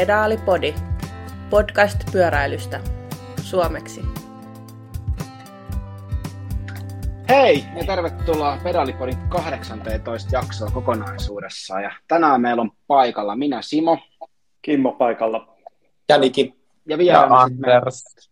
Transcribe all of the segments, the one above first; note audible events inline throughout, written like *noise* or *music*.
Pedaalipodi, podcast pyöräilystä, suomeksi. Hei ja tervetuloa Pedaalipodin 18 jaksoa kokonaisuudessa. Ja tänään meillä on paikalla minä Simo. Kimmo paikalla. Janikin. Ja vieraana, Ja Anders.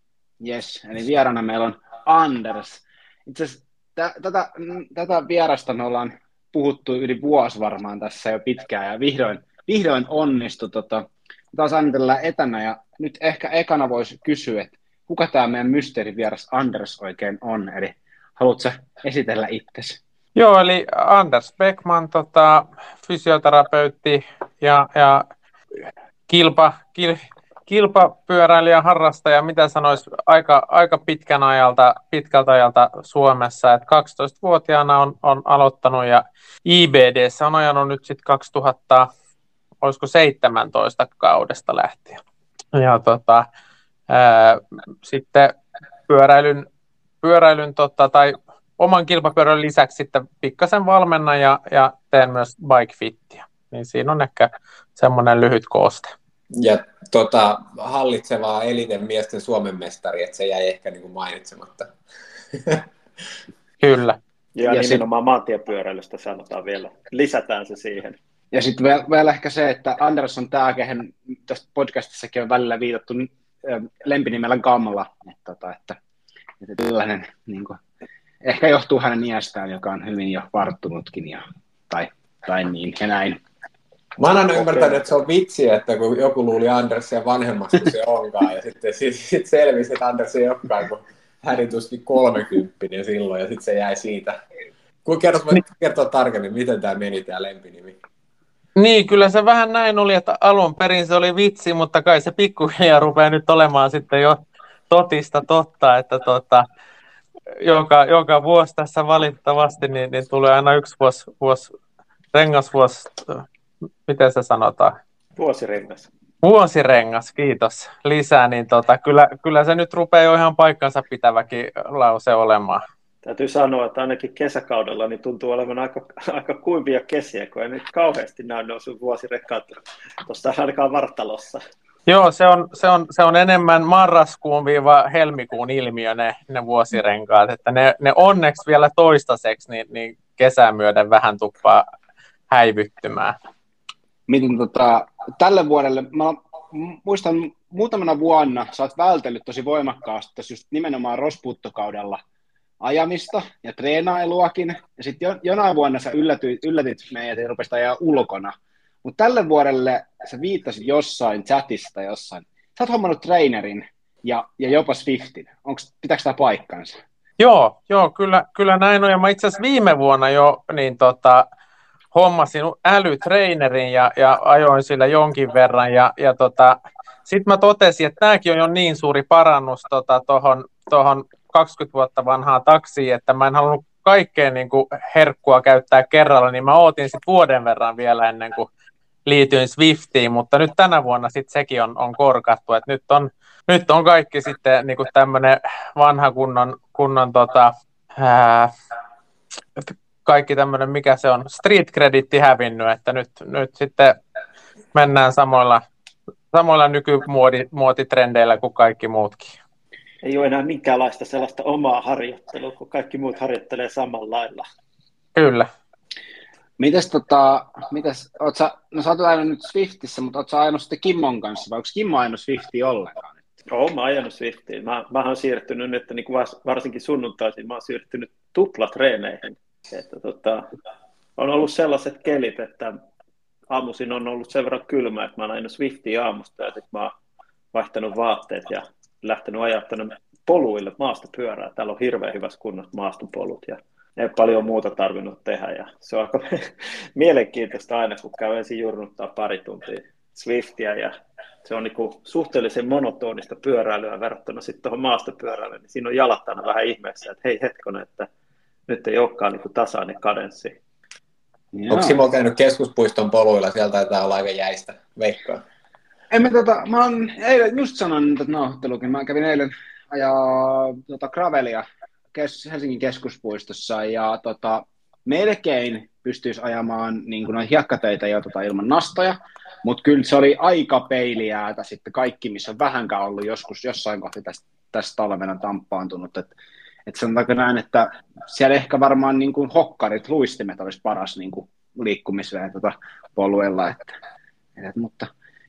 yes, eli vieraana meillä on Anders. Itse asiassa tä- tätä, mm, tätä vierasta me ollaan puhuttu yli vuosi varmaan tässä jo pitkään ja vihdoin, vihdoin onnistui. Tota, taas tällä etänä ja nyt ehkä ekana voisi kysyä, että kuka tämä meidän mysteerivieras Anders oikein on? Eli haluatko esitellä itsesi? Joo, eli Anders Beckman, tota, fysioterapeutti ja, ja kilpa, kil, kilpapyöräilijä, harrastaja, mitä sanois, aika, aika pitkän ajalta, pitkältä ajalta Suomessa. Et 12-vuotiaana on, on aloittanut ja IBD on ajanut nyt sitten 2000, olisiko 17 kaudesta lähtien. Ja tota, ää, sitten pyöräilyn, pyöräilyn tota, tai oman kilpapyörän lisäksi sitten pikkasen valmennan ja, ja teen myös bike fittiä. Niin siinä on ehkä semmoinen lyhyt kooste. Ja tota, hallitsevaa eliten miesten Suomen mestari, että se jäi ehkä niin kuin mainitsematta. Kyllä. Ja Ja, ja sit- nimenomaan maantiepyöräilystä sanotaan vielä. Lisätään se siihen. Ja sitten vielä, vielä ehkä se, että Anders on tämä, kehen tästä podcastissakin on välillä viitattu ö, lempinimellä Gamla. Että, tota, että, että tällainen, niin kuin, ehkä johtuu hänen iästään, joka on hyvin jo varttunutkin ja, tai, tai niin ja näin. Mä oon aina ymmärtänyt, että se on vitsi, että kun joku luuli Andersia vanhemmasta kuin se onkaan, ja sitten sit, sit selvisi, että Anders ei olekaan, kun hän tuskin kolmekymppinen silloin, ja sitten se jäi siitä. Kun kerrot, voit kertoa tarkemmin, miten tämä meni, tämä lempinimi? Niin, kyllä se vähän näin oli, että alun perin se oli vitsi, mutta kai se pikkuhiljaa rupeaa nyt olemaan sitten jo totista totta, että tota, joka, joka vuosi tässä valitettavasti niin, niin tulee aina yksi vuosi, vuosi rengasvuosi, miten se sanotaan, Vuosirengas. Vuosirengas, kiitos. Lisää, niin tota, kyllä, kyllä se nyt rupeaa jo ihan paikkansa pitäväkin lause olemaan. Täytyy sanoa, että ainakin kesäkaudella niin tuntuu olevan aika, aika kuivia kesiä, kun ei nyt kauheasti näy noussut vuosirekkaat tuossa ainakaan vartalossa. Joo, se on, se on, se on enemmän marraskuun viiva helmikuun ilmiö ne, ne vuosirenkaat, että ne, ne onneksi vielä toistaiseksi niin, niin kesää myöden vähän tuppaa häivyttymään. Miten tota, tälle vuodelle, mä muistan muutamana vuonna sä oot vältellyt tosi voimakkaasti tässä just nimenomaan rospuuttokaudella ajamista ja treenailuakin, ja sitten jo, jonain vuonna sä yllätyit, yllätit meidät ja rupesit ajaa ulkona. Mutta tälle vuodelle sä viittasit jossain chatista jossain. Sä oot hommannut trainerin ja, ja jopa Swiftin. Onks, pitääkö tämä paikkansa? Joo, joo kyllä, kyllä näin on. Ja mä itse asiassa viime vuonna jo niin tota, hommasin älytrainerin ja, ja ajoin sillä jonkin verran. Ja, ja tota, sitten mä totesin, että tämäkin on jo niin suuri parannus tuohon tota, tohon 20 vuotta vanhaan taksiin, että mä en halunnut kaikkeen niin kuin herkkua käyttää kerralla, niin mä ootin sitten vuoden verran vielä ennen kuin liityin Swiftiin, mutta nyt tänä vuonna sitten sekin on, on korkattu, että nyt on, nyt on kaikki sitten niin kuin tämmöinen vanha kunnon, kunnon tota, ää, kaikki tämmöinen, mikä se on, street creditti hävinnyt, että nyt, nyt sitten mennään samoilla, samoilla nykymuotitrendeillä kuin kaikki muutkin. Ei ole enää minkäänlaista sellaista omaa harjoittelua, kun kaikki muut harjoittelee samalla lailla. Kyllä. Mites tota, mites, oot sä, no sä oot nyt Swiftissä, mutta oot sä ajanut sitten Kimmon kanssa, vai onko Kimmo ajanut Swiftia ollenkaan? Joo, mä oon ajanut Swiftiin. Mä, mä oon siirtynyt nyt, niin kuin varsinkin sunnuntaisin, mä oon siirtynyt tuplatreeneihin. Että tota, on ollut sellaiset kelit, että aamuisin on ollut sen verran kylmä, että mä oon ajanut Swiftia aamusta ja sitten mä oon vaihtanut vaatteet ja lähtenyt ajaa tänne poluille maastopyörää. Täällä on hirveän hyvässä kunnossa maastopolut ja ei paljon muuta tarvinnut tehdä. Ja se on aika *laughs* mielenkiintoista aina, kun käy ensin jurnuttaa pari tuntia Swiftia ja se on niinku suhteellisen monotonista pyöräilyä verrattuna sitten tuohon maastopyöräilyyn, niin siinä on jalat aina vähän ihmeessä, että hei hetkonen, että nyt ei olekaan niinku tasainen kadenssi. Onko Simo käynyt keskuspuiston poluilla? Sieltä taitaa olla aika jäistä. Veikkaa. En mä, tota, mä oon eilen just sanonut tätä nauhoittelukin. Mä kävin eilen ajaa tota, gravelia kes, Helsingin keskuspuistossa ja tota, melkein pystyisi ajamaan niin kuin, hiekkateitä jo tota, ilman nastoja, Mutta kyllä se oli aika peiliäätä sitten kaikki, missä on vähänkään ollut joskus jossain kohti tästä, tästä talvena tamppaantunut. Että et sanotaanko näin, että siellä ehkä varmaan niin kuin hokkarit, luistimet olisi paras niin kuin liikkumiseen tota, poluella. Että, et, mutta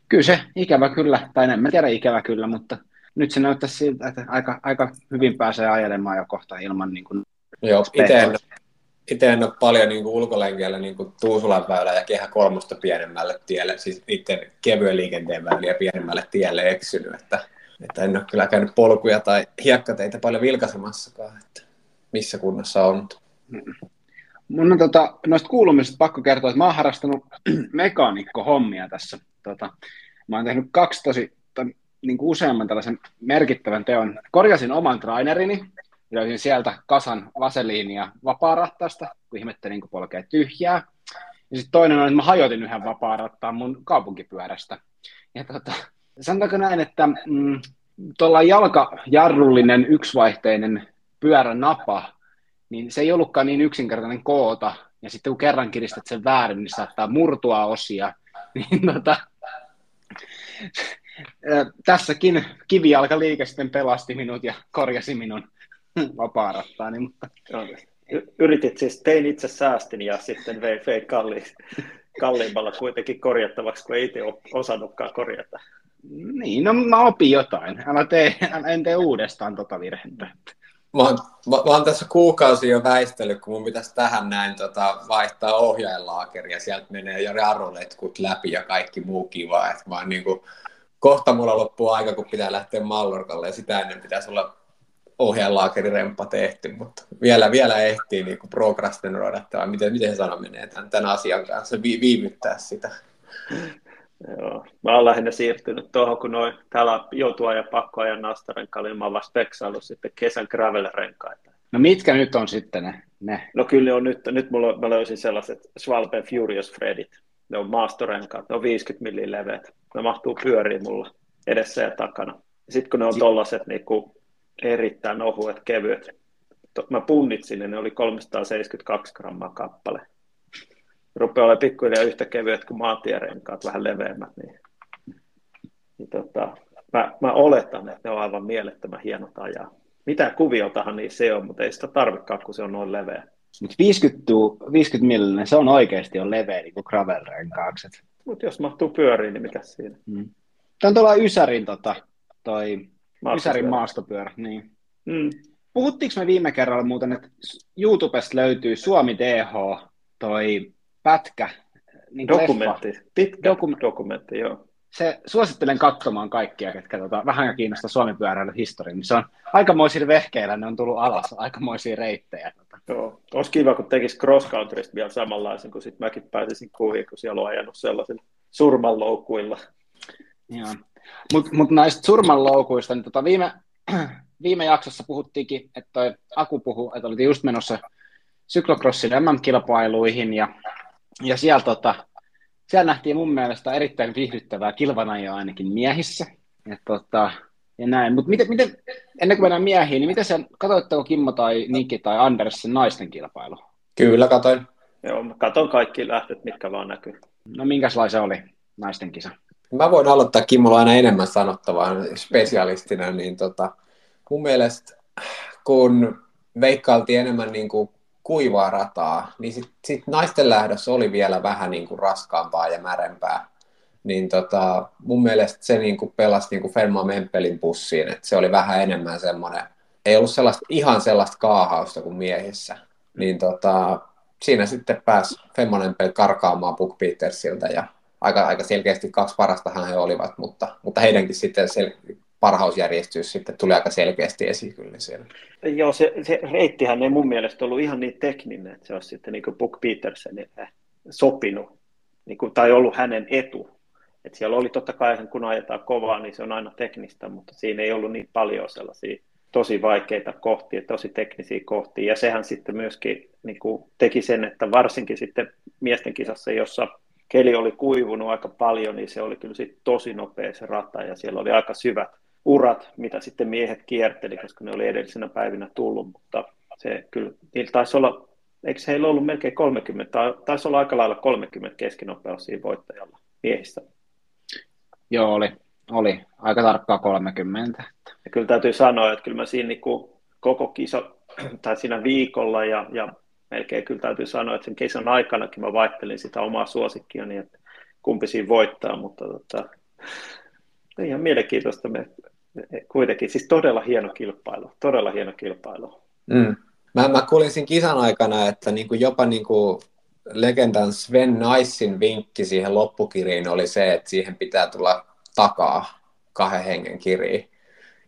kyllä se ikävä kyllä, tai en mä tiedä ikävä kyllä, mutta nyt se näyttää siltä, että aika, aika hyvin pääsee ajelemaan jo kohta ilman niin kuin Joo, itse en, itse en ole paljon niin ulkolenkeillä niin Tuusulan väylä ja kehä kolmosta pienemmälle tielle, siis itse kevyen liikenteen väyliä pienemmälle tielle eksynyt, että, että en ole kyllä käynyt polkuja tai hiekkateitä paljon vilkaisemassakaan, että missä kunnossa on. Mun on tota, noista kuulumisista pakko kertoa, että mä oon harrastanut *clears throat* mekaanikko-hommia tässä. Tota, mä oon tehnyt kaksi tosi, to, niin kuin useamman tällaisen merkittävän teon. Korjasin oman trainerini, löysin sieltä kasan vaseliinia vapaarattaasta, kun ihmettelin, kun polkee tyhjää. Ja sitten toinen on, että mä hajotin yhden vapaarattaan mun kaupunkipyörästä. Ja tota, sanotaanko näin, että mm, tuolla jalkajarrullinen yksivaihteinen pyörän napa, niin se ei ollutkaan niin yksinkertainen koota, ja sitten kun kerran kiristät sen väärin, niin saattaa murtua osia, *laughs* niin tota, tässäkin kivijalkaliike sitten pelasti minut ja korjasi minun vapaarattaani. Mutta... Yritit siis, tein itse säästin ja sitten vei, vei kalli, kalliimmalla kuitenkin korjattavaksi, kun ei itse osannutkaan korjata. Niin, no mä opin jotain. Älä tee, en tee uudestaan tota virhettä. Mä oon, mä, mä oon tässä kuukausi jo väistellyt, kun mun pitäisi tähän näin tota, vaihtaa ohjainlaakeri ja sieltä menee jo raruletkut läpi ja kaikki muu kiva. Et mä niin kuin, kohta mulla loppuu aika, kun pitää lähteä Mallorkalle ja sitä ennen pitäisi olla ohjainlaakeriremppa tehty, mutta vielä, vielä ehtii niin kuin prokrastinoida, miten, miten sana menee tämän, tämän asian kanssa, vi, viivyttää sitä. Joo. Mä oon lähinnä siirtynyt tuohon, kun noin täällä joutuu ajan pakko ajan nastarenkaan, niin mä oon vasta sitten kesän gravel-renkaita. No mitkä nyt on sitten ne? ne? No kyllä on nyt, nyt mulla, mä löysin sellaiset Schwalbe Furious Fredit. Ne on maastorenkaat, ne on 50 millin leveät. Ne mahtuu pyöriin mulla edessä ja takana. Sitten kun ne on tollaset niin kuin erittäin ohuet, kevyet. Mä punnitsin ne, ne oli 372 grammaa kappale. Rupeaa olemaan pikkuhiljaa yhtä kevyet kuin maantierenkaat, vähän leveämmät. Niin, niin tota, mä, mä, oletan, että ne on aivan mielettömän hienot ajaa. Mitä kuviotahan niin se on, mutta ei sitä tarvikaan, kun se on noin leveä. Mutta 50, 50 millinen, se on oikeasti on leveä niin kuin gravel-renkaakset. Mutta jos mahtuu pyöriin, niin mikä siinä? Mm. Tämä on tuolla Ysärin tota, toi Ysärin maastopyörä, niin. Mm. Puhuttiinko me viime kerralla muuten, että YouTubesta löytyy Suomi DH, toi pätkä. Niin dokumentti, pitkä Dokum- dokumentti, joo. Se, suosittelen katsomaan kaikkia, ketkä tota, vähän kiinnostaa Suomen pyöräilyn historiaa. Niin se on aikamoisilla vehkeillä, ne on tullut alas, aikamoisia reittejä. Tota. Joo, olisi kiva, kun tekisi cross countrysta vielä samanlaisen, kun sitten mäkin pääsisin kuihin, kun siellä on ajanut sellaisilla surmanloukuilla. Joo. Mutta mut näistä surmanloukuista, niin tota viime, *clears throat* viime jaksossa puhuttiinkin, että toi Aku puhu, että oltiin just menossa syklokrossin MM-kilpailuihin ja, ja siellä, tota, siellä nähtiin mun mielestä erittäin viihdyttävää kilvanajoa ainakin miehissä. Ja, tota, ja näin. Mutta miten, miten, ennen kuin mennään miehiin, niin miten sen, katsoitteko Kimmo tai Niki tai Anders sen naisten kilpailu? Kyllä, katoin. Joo, mä katon kaikki lähtöt, mitkä vaan näkyy. No minkälainen oli naisten kisa? Mä voin aloittaa Kimmolla aina enemmän sanottavaa spesialistina, niin tota, mun mielestä kun veikkailtiin enemmän niin kuin kuivaa rataa, niin sitten sit naisten lähdössä oli vielä vähän niin kuin raskaampaa ja märempää. Niin tota, mun mielestä se niin kuin pelasi niin kuin Ferma Memppelin pussiin, että se oli vähän enemmän semmoinen, ei ollut sellaista, ihan sellaista kaahausta kuin miehissä. Niin tota, siinä sitten pääsi Femmonen karkaamaan Book Petersiltä ja aika, aika selkeästi kaksi parastahan he olivat, mutta, mutta heidänkin sitten sel- parhausjärjestys sitten tuli aika selkeästi esiin kyllä siellä. Joo, se, se reittihän ei mun mielestä ollut ihan niin tekninen, että se olisi sitten niin Book Petersenille sopinut, niin kuin, tai ollut hänen etu. Et siellä oli totta kai, kun ajetaan kovaa, niin se on aina teknistä, mutta siinä ei ollut niin paljon sellaisia tosi vaikeita kohtia, tosi teknisiä kohtia. Ja sehän sitten myöskin niin kuin teki sen, että varsinkin sitten miesten kisassa, jossa keli oli kuivunut aika paljon, niin se oli kyllä sit tosi nopea se rata ja siellä oli aika syvät urat, mitä sitten miehet kierteli, koska ne oli edellisenä päivinä tullut, mutta se kyllä, niillä taisi olla, eikö heillä ollut melkein 30, taisi olla aika lailla 30 keskinopeus siinä voittajalla miehistä. Joo, oli. Oli. Aika tarkkaa 30. Ja kyllä täytyy sanoa, että kyllä mä siinä niin koko kisa, *clears throat* tai siinä viikolla ja, ja melkein kyllä täytyy sanoa, että sen kisan aikanakin mä vaihtelin sitä omaa suosikkia, niin että kumpi siinä voittaa, mutta tota, ihan mielenkiintoista me, kuitenkin, siis todella hieno kilpailu, todella hieno kilpailu. Mm. Mä, mä kuulin siinä kisan aikana, että niin kuin jopa niin kuin legendan Sven Naissin vinkki siihen loppukiriin oli se, että siihen pitää tulla takaa kahden hengen kiriin.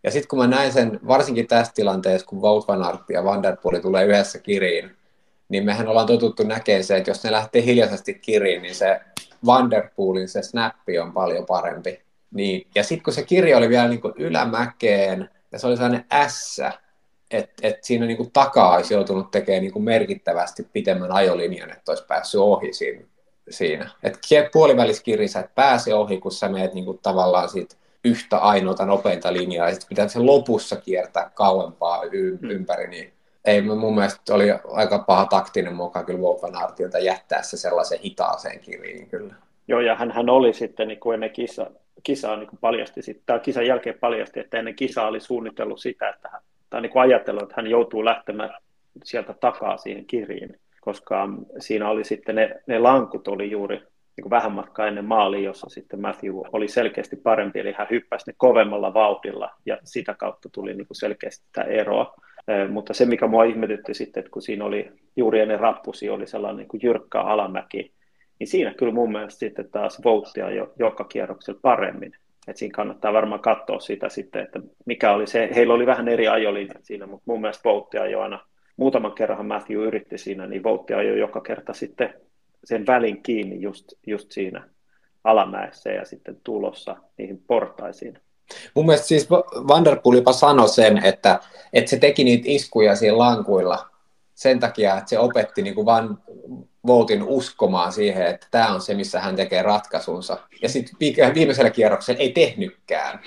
Ja sitten kun mä näin sen, varsinkin tässä tilanteessa, kun Wout van Aert ja Van der Poel tulee yhdessä kiriin, niin mehän ollaan totuttu näkemään se, että jos ne lähtee hiljaisesti kiriin, niin se Van der Poelin se snappi on paljon parempi. Niin, ja sitten kun se kirja oli vielä niin kuin ylämäkeen, ja se oli sellainen ässä, että et siinä niin kuin takaa olisi joutunut tekemään niin kuin merkittävästi pitemmän ajolinjan, että olisi päässyt ohi siinä. siinä. Et puoliväliskirissä et pääse ohi, kun sä meet niin kuin tavallaan siitä yhtä ainoata nopeinta linjaa, ja sitten pitää sen lopussa kiertää kauempaa y- mm. ympäri, niin ei mun mielestä oli aika paha taktinen mukaan kyllä Wolf jättää se sellaisen hitaaseen kiriin kyllä. Joo, ja hän, hän oli sitten niin kuin ennen kisa, kisaa niin paljasti, tai kisan jälkeen paljasti, että ennen kisaa oli suunnitellut sitä, että hän, tai niin ajatellut, että hän joutuu lähtemään sieltä takaa siihen kiriin, koska siinä oli sitten ne, ne lankut oli juuri niin kuin vähän matkaa ennen maaliin, jossa sitten Matthew oli selkeästi parempi, eli hän hyppäsi ne kovemmalla vauhdilla, ja sitä kautta tuli niin kuin selkeästi tämä eroa. Mutta se, mikä mua ihmetytti sitten, että kun siinä oli juuri ennen rappusi, oli sellainen niin kuin jyrkkä alamäki, niin siinä kyllä mun mielestä sitten taas vouttia jo joka kierroksella paremmin. Et siinä kannattaa varmaan katsoa sitä sitten, että mikä oli se, heillä oli vähän eri ajolinjat siinä, mutta mun mielestä vouttia jo aina, muutaman kerran Matthew yritti siinä, niin vouttia jo joka kerta sitten sen välin kiinni just, just siinä alamäessä ja sitten tulossa niihin portaisiin. Mun mielestä siis Vanderpool jopa sanoi sen, että, että se teki niitä iskuja siellä lankuilla sen takia, että se opetti niin kuin Van Voutin uskomaan siihen, että tämä on se, missä hän tekee ratkaisunsa. Ja sitten viimeisellä kierroksella ei tehnytkään,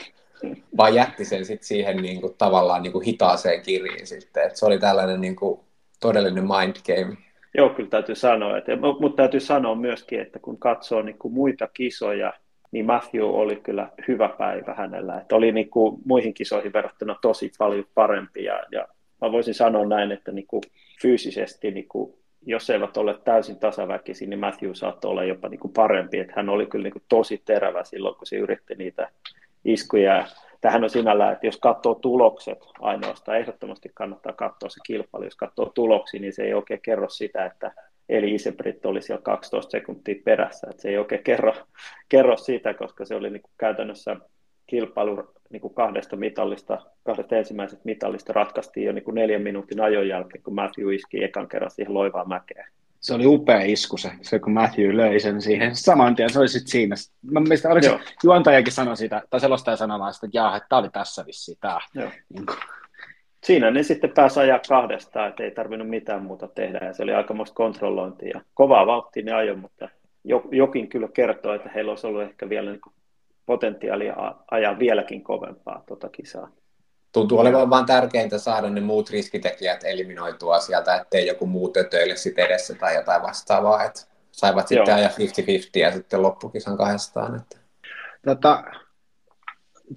vaan jätti sen sitten siihen niin kuin, tavallaan niin kuin hitaaseen kiriin sitten. Et se oli tällainen niin kuin, todellinen mind game. Joo, kyllä täytyy sanoa. Että, mutta täytyy sanoa myöskin, että kun katsoo niin kuin muita kisoja, niin Matthew oli kyllä hyvä päivä hänellä. Että oli niin kuin muihin kisoihin verrattuna tosi paljon parempi. Ja, ja mä voisin sanoa näin, että niin kuin fyysisesti, niin kuin, jos eivät ole täysin tasaväkisiä, niin Matthew saattoi olla jopa niin kuin parempi. Että hän oli kyllä niin kuin tosi terävä silloin, kun se yritti niitä iskuja. Tähän on sinällään, että jos katsoo tulokset ainoastaan, ehdottomasti kannattaa katsoa se kilpailu. Jos katsoo tuloksia, niin se ei oikein kerro sitä, että Eli Isebrit oli siellä 12 sekuntia perässä. Että se ei oikein kerro, kerro siitä, koska se oli niin kuin käytännössä kilpailu niin kuin kahdesta mitallista, kahdesta ensimmäisestä mitallista ratkaistiin jo niin kuin neljän minuutin ajon jälkeen, kun Matthew iski ekan kerran siihen loivaan mäkeen. Se oli upea isku se, se kun Matthew löi sen siihen saman tien, se oli sitten siinä. Mä mielestä, oliko Joo. juontajakin sanoi sitä, tai selostaja sanomaan sitä, että jaa, että tämä oli tässä vissiin tämä. Niin kuin. Siinä ne sitten pääsi ajaa kahdestaan, että ei tarvinnut mitään muuta tehdä, ja se oli aikamoista kontrollointia. Kovaa vauhtia ne ajoi, mutta jokin kyllä kertoo, että heillä olisi ollut ehkä vielä niin potentiaalia ajaa vieläkin kovempaa tuota kisaa. Tuntuu olevan vain tärkeintä saada ne muut riskitekijät eliminoitua sieltä, ettei joku muu tötöille sitten edessä tai jotain vastaavaa, että saivat sitten Joo. ajaa 50-50 ja sitten loppukisan kahdestaan. Että. Tota,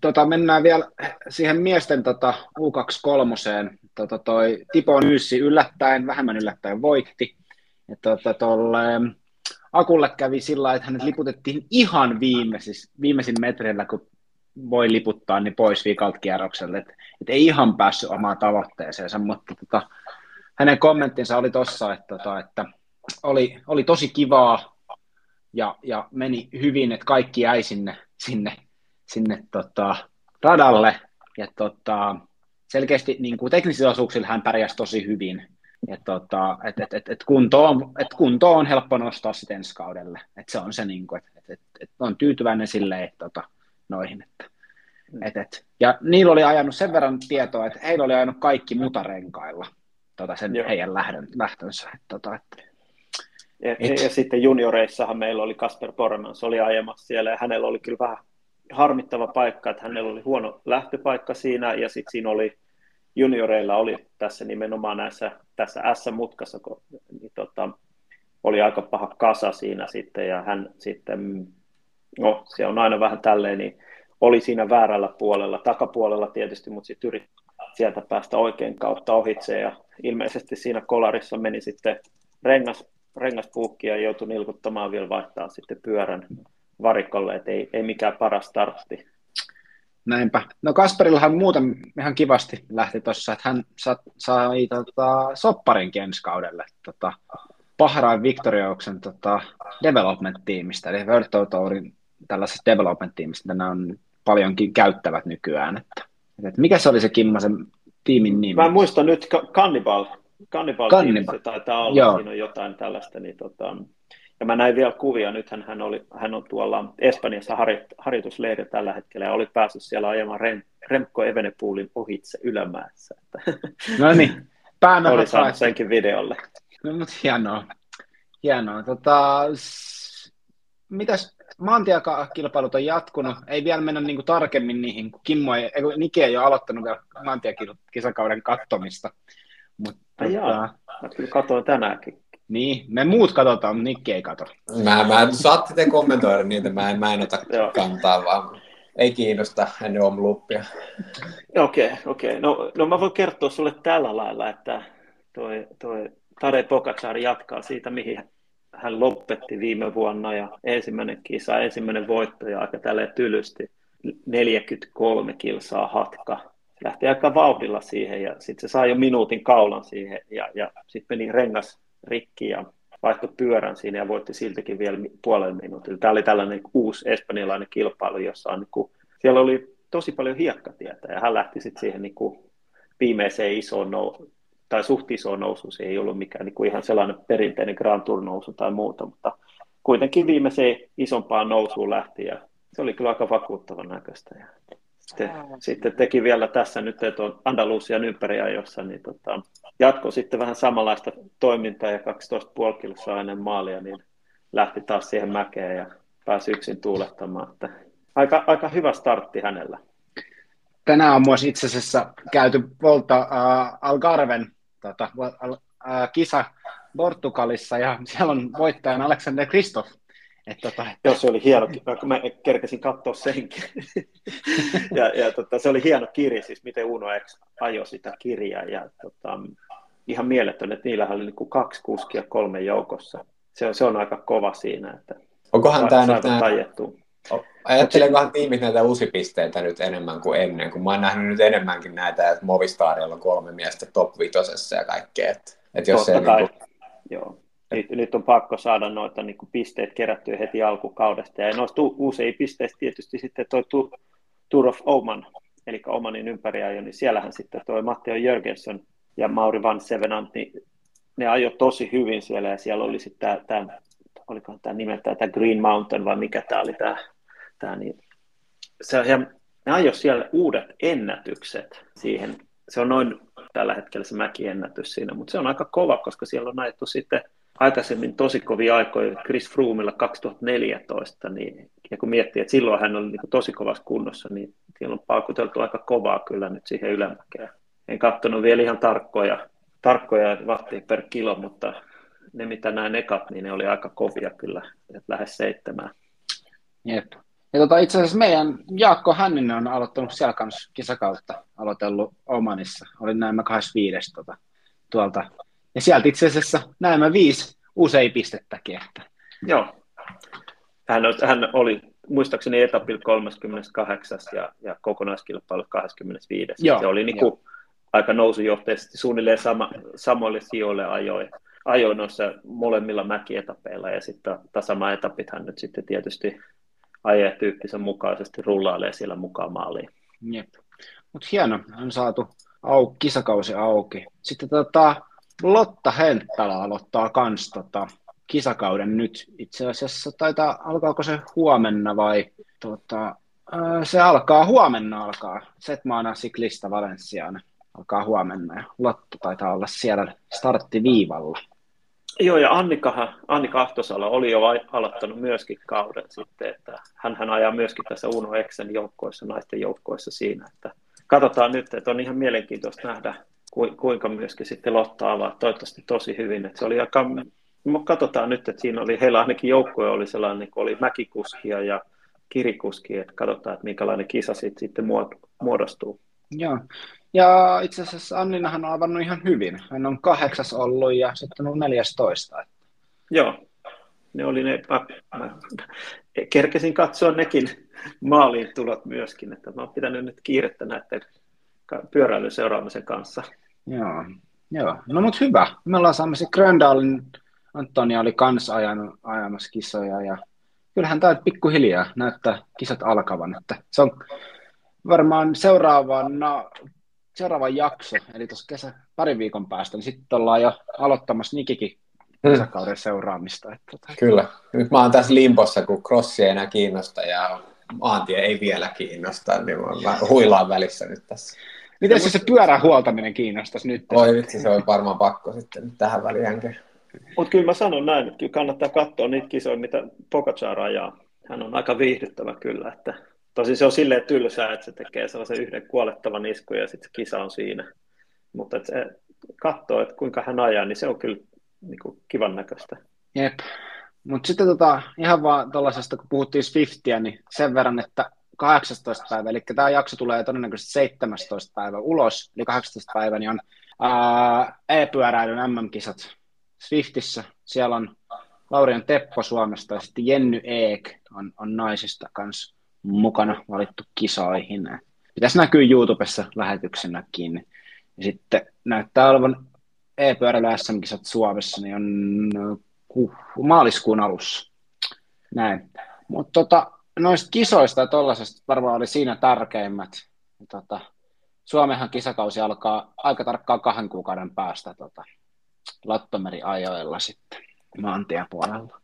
tota, mennään vielä siihen miesten tota, U23. Tota, toi Tipo Nyyssi yllättäen, vähemmän yllättäen voitti. Ja tota, tolle, Akulle kävi sillä että hänet liputettiin ihan viimeisis, viimeisin metreillä, kun voi liputtaa niin pois viikalta kierrokselle. Et, et ei ihan päässyt omaan tavoitteeseensa, mutta tota, hänen kommenttinsa oli tossa, että, tota, että oli, oli tosi kivaa ja, ja meni hyvin, että kaikki jäi sinne, sinne, sinne tota, radalle. Ja tota, selkeästi niin kuin teknisillä osuuksilla hän pärjäsi tosi hyvin. Et tota, et, et, et, et kunto, on, et kunto on helppo nostaa sitten ensi kaudelle. Et se on se, niin kuin, että et, et, et on tyytyväinen silleen, että tota, noihin. Että, mm. et, et. Ja niillä oli ajanut sen verran tietoa, että heillä oli ajanut kaikki mutarenkailla tota, sen Joo. heidän lähdön, lähtönsä. Et, tota, et, ja, et. ja, sitten junioreissahan meillä oli Kasper Pormans oli ajamassa siellä ja hänellä oli kyllä vähän harmittava paikka, että hänellä oli huono lähtöpaikka siinä ja sitten siinä oli junioreilla oli tässä nimenomaan näissä, tässä S-mutkassa, kun, niin tota, oli aika paha kasa siinä sitten, ja hän sitten no, se on aina vähän tälleen, niin oli siinä väärällä puolella, takapuolella tietysti, mutta sitten yritti sieltä päästä oikein kautta ohitse ja ilmeisesti siinä kolarissa meni sitten rengas, rengaspuukki ja joutui nilkuttamaan vielä vaihtaa sitten pyörän varikolle, että ei, ei mikään paras startti. Näinpä. No Kasperillahan muuten ihan kivasti lähti tuossa, että hän sa- sai tota, sopparinkin ensi kaudelle tota, Bahrain Victoriauksen tota, development-tiimistä, eli World Tourin tällaisesta development-tiimistä, nämä on paljonkin käyttävät nykyään. Että, että mikä se oli se Kimmasen tiimin nimi? Mä en muista nyt, Cannibal, Cannibal, Cannibal. taitaa olla, Joo. siinä on jotain tällaista, niin tota, ja mä näin vielä kuvia, nythän hän, oli, hän on tuolla Espanjassa harjo, harjoitusleiri tällä hetkellä ja oli päässyt siellä ajamaan Rem, Remco Evenepoolin ohitse ylämäessä. *laughs* No niin, päänä Oli saanut senkin videolle. No mutta hienoa. hienoa. Tota, mitäs maantiakilpailut on jatkunut, ei vielä mennä niin kuin tarkemmin niihin, kun Kimmo ei, ei Nike ei ole aloittanut vielä maantiakisakauden kattomista. Mutta, Ai tota... mä kyllä katsoin tänäänkin. Niin, me muut katsotaan, mutta Nikki ei katso. Mä, mä saatte te kommentoida niitä, mä en, mä en ota kantaa, vaan ei kiinnosta hänen omluppia. Okei, okay, okei. Okay. No, no mä voin kertoa sulle tällä lailla, että toi, toi Tade Pogacar jatkaa siitä, mihin hän lopetti viime vuonna ja ensimmäinen kisa, ensimmäinen voitto ja aika tälleen tylysti. 43 kilsaa hatka. Se lähti aika vauhdilla siihen ja sitten se sai jo minuutin kaulan siihen ja, ja sitten meni rengas rikki ja vaihtoi pyörän siinä ja voitti siltikin vielä puolen minuutin. Tämä oli tällainen uusi espanjalainen kilpailu, jossa on, niin kuin, siellä oli tosi paljon hiekkatietä ja hän lähti sitten siihen niin kuin, viimeiseen isoon nou- tai suht isoon nousuun. Se ei ollut mikään niin kuin ihan sellainen perinteinen Grand Tour nousu tai muuta, mutta kuitenkin viimeiseen isompaan nousuun lähti ja se oli kyllä aika vakuuttavan näköistä. Ja sitten, sitten teki vielä tässä nyt tuon Andalusian ympäriajossa, niin tota, jatko sitten vähän samanlaista toimintaa ja 12,5 kilsaa ennen maalia, niin lähti taas siihen mäkeen ja pääsi yksin tuulettamaan. Että aika, aika hyvä startti hänellä. Tänään on myös itse asiassa käyty Volta äh, Algarven tota, äh, kisa Portugalissa ja siellä on voittajan Alexander Kristoff että tota, Joo, se oli hieno, mä kerkesin katsoa senkin. ja, ja tota, se oli hieno kirja, siis miten Uno X ajoi sitä kirjaa. Ja tota, ihan mieletön, että niillä oli niin kaksi kuskia kolme joukossa. Se on, se on aika kova siinä, että Onkohan tämä nyt nämä... Ajattelekohan tiimit näitä uusipisteitä nyt enemmän kuin ennen, kun mä oon nähnyt nyt enemmänkin näitä, että Movistarilla on kolme miestä top vitosessa ja kaikkea. Että, että jos Totta se kai, niin kuin... joo nyt, nyt on pakko saada noita niin kuin pisteet kerättyä heti alkukaudesta. Ja noista uusia pisteistä tietysti sitten tuo Tour of Oman, eli Omanin ympäriajo, niin siellähän sitten tuo Matteo Jörgensen ja Mauri Van Sevenant, niin ne ajoi tosi hyvin siellä, ja siellä oli sitten tämä, tämä olikohan tämä nimeltään tämä Green Mountain, vai mikä tämä oli tämä, tämä niin, se, ja ne ajoi siellä uudet ennätykset siihen, se on noin tällä hetkellä se mäkiennätys siinä, mutta se on aika kova, koska siellä on ajettu sitten aikaisemmin tosi kovia aikoja Chris Froomella 2014, niin, ja kun miettii, että silloin hän oli niin tosi kovassa kunnossa, niin siellä on paukuteltu aika kovaa kyllä nyt siihen ylämäkeen. En katsonut vielä ihan tarkkoja, tarkkoja vahtia per kilo, mutta ne mitä näin ekat, niin ne oli aika kovia kyllä, että lähes seitsemään. Jep. Ja tota, itse asiassa meidän Jaakko Hänninen on aloittanut siellä kanssa kisakautta, aloitellut Omanissa. Oli näin 25. Tota, tuolta ja sieltä itse asiassa näemme viisi usein pistettäkin. Että. Joo. Hän, hän oli muistaakseni etapilla 38 ja, ja kokonaiskilpailu 25. Joo, se oli niin kuin aika nousujohteisesti suunnilleen sama, samoille sijoille ajoi, ajoi noissa molemmilla mäkietapeilla ja sitten tasama etapit hän nyt sitten tietysti tyyppisen mukaisesti rullailee siellä mukaan maaliin. Jep. Mutta hieno, on saatu au, kisakausi auki. Sitten tota, Lotta Henttälä aloittaa kans tota, kisakauden nyt. Itse asiassa taitaa, alkaako se huomenna vai tota, se alkaa huomenna alkaa. Setmaana Siklista Valenciaan alkaa huomenna ja Lotta taitaa olla siellä starttiviivalla. Joo, ja Annika, Annika Ahtosalo oli jo aloittanut myöskin kauden sitten, että hän ajaa myöskin tässä Uno Exen joukkoissa, naisten joukkoissa siinä, että katsotaan nyt, että on ihan mielenkiintoista nähdä, kuinka myöskin sitten Lotta avaa toivottavasti tosi hyvin. Että se oli aika, katsotaan nyt, että siinä oli, heillä ainakin joukkoja oli sellainen, niin oli mäkikuskia ja kirikuski, että katsotaan, että minkälainen kisa sit sitten muodostuu. Joo, ja itse asiassa Anninahan on avannut ihan hyvin. Hän on kahdeksas ollut ja sitten on 14. Joo, ne oli ne, mä, mä kerkesin katsoa nekin maaliin tulot myöskin, että mä oon pitänyt nyt kiirettä näiden pyöräilyn seuraamisen kanssa. Joo, joo. no mutta hyvä. Me ollaan saamassa Gröndalin Antonia oli kans ajanut, ajamassa kisoja ja kyllähän tämä pikkuhiljaa näyttää kisat alkavan. Että se on varmaan seuraavana, seuraava jakso, eli tuossa kesä parin viikon päästä, niin sitten ollaan jo aloittamassa Nikikin hmm. kesäkauden seuraamista. Että, tota. Kyllä. Nyt mä oon tässä limpossa, kun crossi ei enää kiinnosta ja maantie ei vielä kiinnosta, niin mä huilaan välissä nyt tässä. Miten se, se pyörän huoltaminen kiinnostaisi nyt? Oi vitsi, se on varmaan pakko sitten tähän väliin. Mutta kyllä mä sanon näin, että kyllä kannattaa katsoa niitä kisoja, mitä Pogacar ajaa. Hän on aika viihdyttävä kyllä, että tosin se on silleen tylsää, että se tekee sellaisen yhden kuolettavan iskun ja sitten se kisa on siinä. Mutta että se katsoo, että kuinka hän ajaa, niin se on kyllä niin kuin kivan näköistä. Jep. Mutta sitten tota, ihan vaan tuollaisesta, kun puhuttiin Swiftiä, niin sen verran, että 18 päivä, eli tämä jakso tulee todennäköisesti 17 päivä ulos, eli 18 päivä, niin on ää, e-pyöräilyn MM-kisat Swiftissä. Siellä on Laurian Teppo Suomesta ja sitten Jenny Eek on, on naisista kanssa mukana valittu kisoihin. Pitäisi näkyä YouTubessa lähetyksenäkin. Ja sitten näyttää olevan e-pyöräily SM-kisat Suomessa, niin on uh, maaliskuun alussa. Näin. Mutta tota, noista kisoista ja tuollaisesta varmaan oli siinä tärkeimmät. Tota, Suomenhan kisakausi alkaa aika tarkkaan kahden kuukauden päästä tota, Lattomeri-ajoilla sitten maantiepuolella.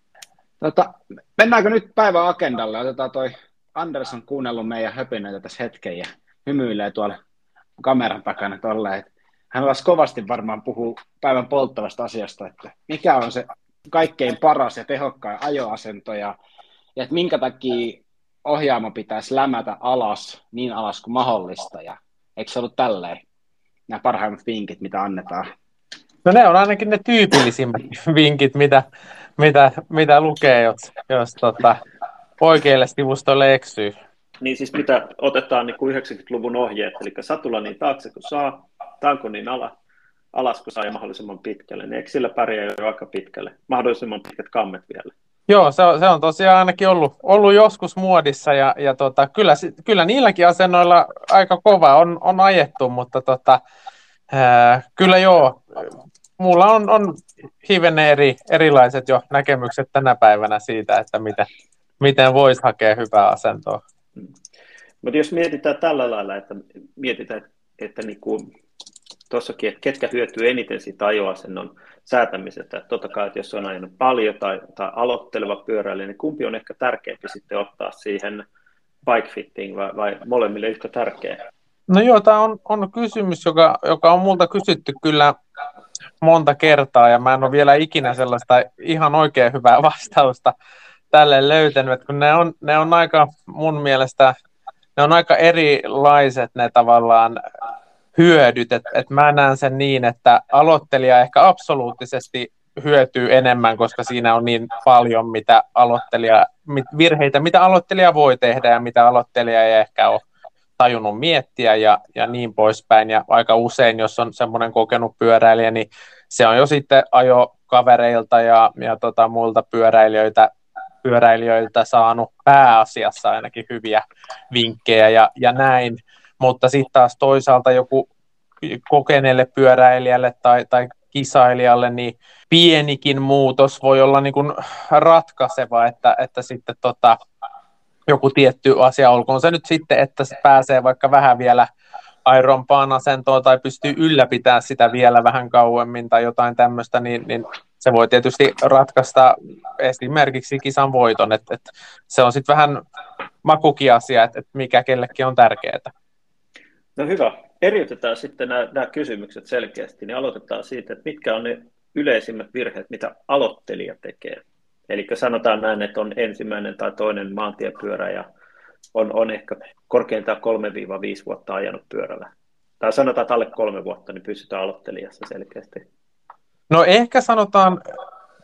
Tota, mennäänkö nyt päivän agendalle? Otetaan toi Anders on kuunnellut meidän höpinöitä tässä hetken ja hymyilee tuolla kameran takana tolleen. Hän vas kovasti varmaan puhuu päivän polttavasta asiasta, että mikä on se kaikkein paras ja tehokkain ajoasento ja, ja että minkä takia ohjaamo pitäisi lämätä alas niin alas kuin mahdollista. Ja eikö se ollut tälleen nämä parhaimmat vinkit, mitä annetaan? No ne on ainakin ne tyypillisimmät *laughs* vinkit, mitä, mitä, mitä lukee, jos, jos tota, oikeille sivustolle eksyy. Niin siis mitä otetaan niin kuin 90-luvun ohjeet, eli satula niin taakse kun saa, tanko niin ala, alas kun saa ja mahdollisimman pitkälle, niin eikö sillä pärjää jo aika pitkälle? Mahdollisimman pitkät kammet vielä. Joo, se on, se on tosiaan ainakin ollut, ollut joskus muodissa ja, ja tota, kyllä, kyllä niilläkin asennoilla aika kova on, on ajettu, mutta tota, ää, kyllä joo, mulla on, on hivenen eri, erilaiset jo näkemykset tänä päivänä siitä, että miten, miten voisi hakea hyvää asentoa. Mutta jos mietitään tällä lailla, että mietitään, että, että niin kuin tuossakin, että ketkä hyötyy eniten siitä ajoasennon säätämisestä. Että totta kai, että jos on aina paljon tai, tai aloitteleva pyöräilijä, niin kumpi on ehkä tärkeämpi sitten ottaa siihen bike fitting vai, vai molemmille yhtä tärkeä? No joo, tämä on, on kysymys, joka, joka on multa kysytty kyllä monta kertaa, ja mä en ole vielä ikinä sellaista ihan oikein hyvää vastausta tälle löytänyt, kun ne on, ne on aika mun mielestä, ne on aika erilaiset ne tavallaan hyödyt. Et, et mä näen sen niin, että aloittelija ehkä absoluuttisesti hyötyy enemmän, koska siinä on niin paljon mitä aloittelija, virheitä, mitä aloittelija voi tehdä ja mitä aloittelija ei ehkä ole tajunnut miettiä ja, ja niin poispäin. Ja aika usein, jos on semmoinen kokenut pyöräilijä, niin se on jo sitten ajo kavereilta ja, ja tota, muilta pyöräilijöiltä, pyöräilijöiltä saanut pääasiassa ainakin hyviä vinkkejä ja, ja näin mutta sitten taas toisaalta joku kokeneelle pyöräilijälle tai, tai kisailijalle, niin pienikin muutos voi olla niin kuin ratkaiseva, että, että sitten tota, joku tietty asia, olkoon se nyt sitten, että se pääsee vaikka vähän vielä airompaan asentoon tai pystyy ylläpitämään sitä vielä vähän kauemmin tai jotain tämmöistä, niin, niin se voi tietysti ratkaista esimerkiksi kisan voiton, että, että se on sitten vähän makukin asia, että, että mikä kellekin on tärkeää. No hyvä. Eriytetään sitten nämä, nämä kysymykset selkeästi, niin aloitetaan siitä, että mitkä on ne yleisimmät virheet, mitä aloittelija tekee. Eli sanotaan näin, että on ensimmäinen tai toinen maantiepyörä ja on, on ehkä korkeintaan 3-5 vuotta ajanut pyörällä. Tai sanotaan, että alle kolme vuotta, niin pysytään aloittelijassa selkeästi. No ehkä sanotaan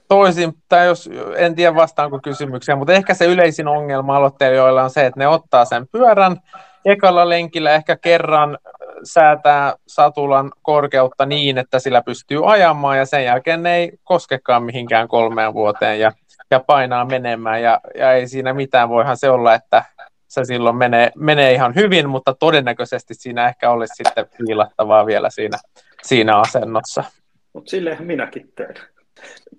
toisin, tai jos en tiedä vastaanko kysymyksiä, mutta ehkä se yleisin ongelma aloittelijoilla on se, että ne ottaa sen pyörän ekalla lenkillä ehkä kerran säätää satulan korkeutta niin, että sillä pystyy ajamaan ja sen jälkeen ne ei koskekaan mihinkään kolmeen vuoteen ja, ja painaa menemään ja, ja ei siinä mitään, voihan se olla, että se silloin menee, menee ihan hyvin, mutta todennäköisesti siinä ehkä olisi sitten fiilattavaa vielä siinä, siinä asennossa. Mutta silleen minäkin teen.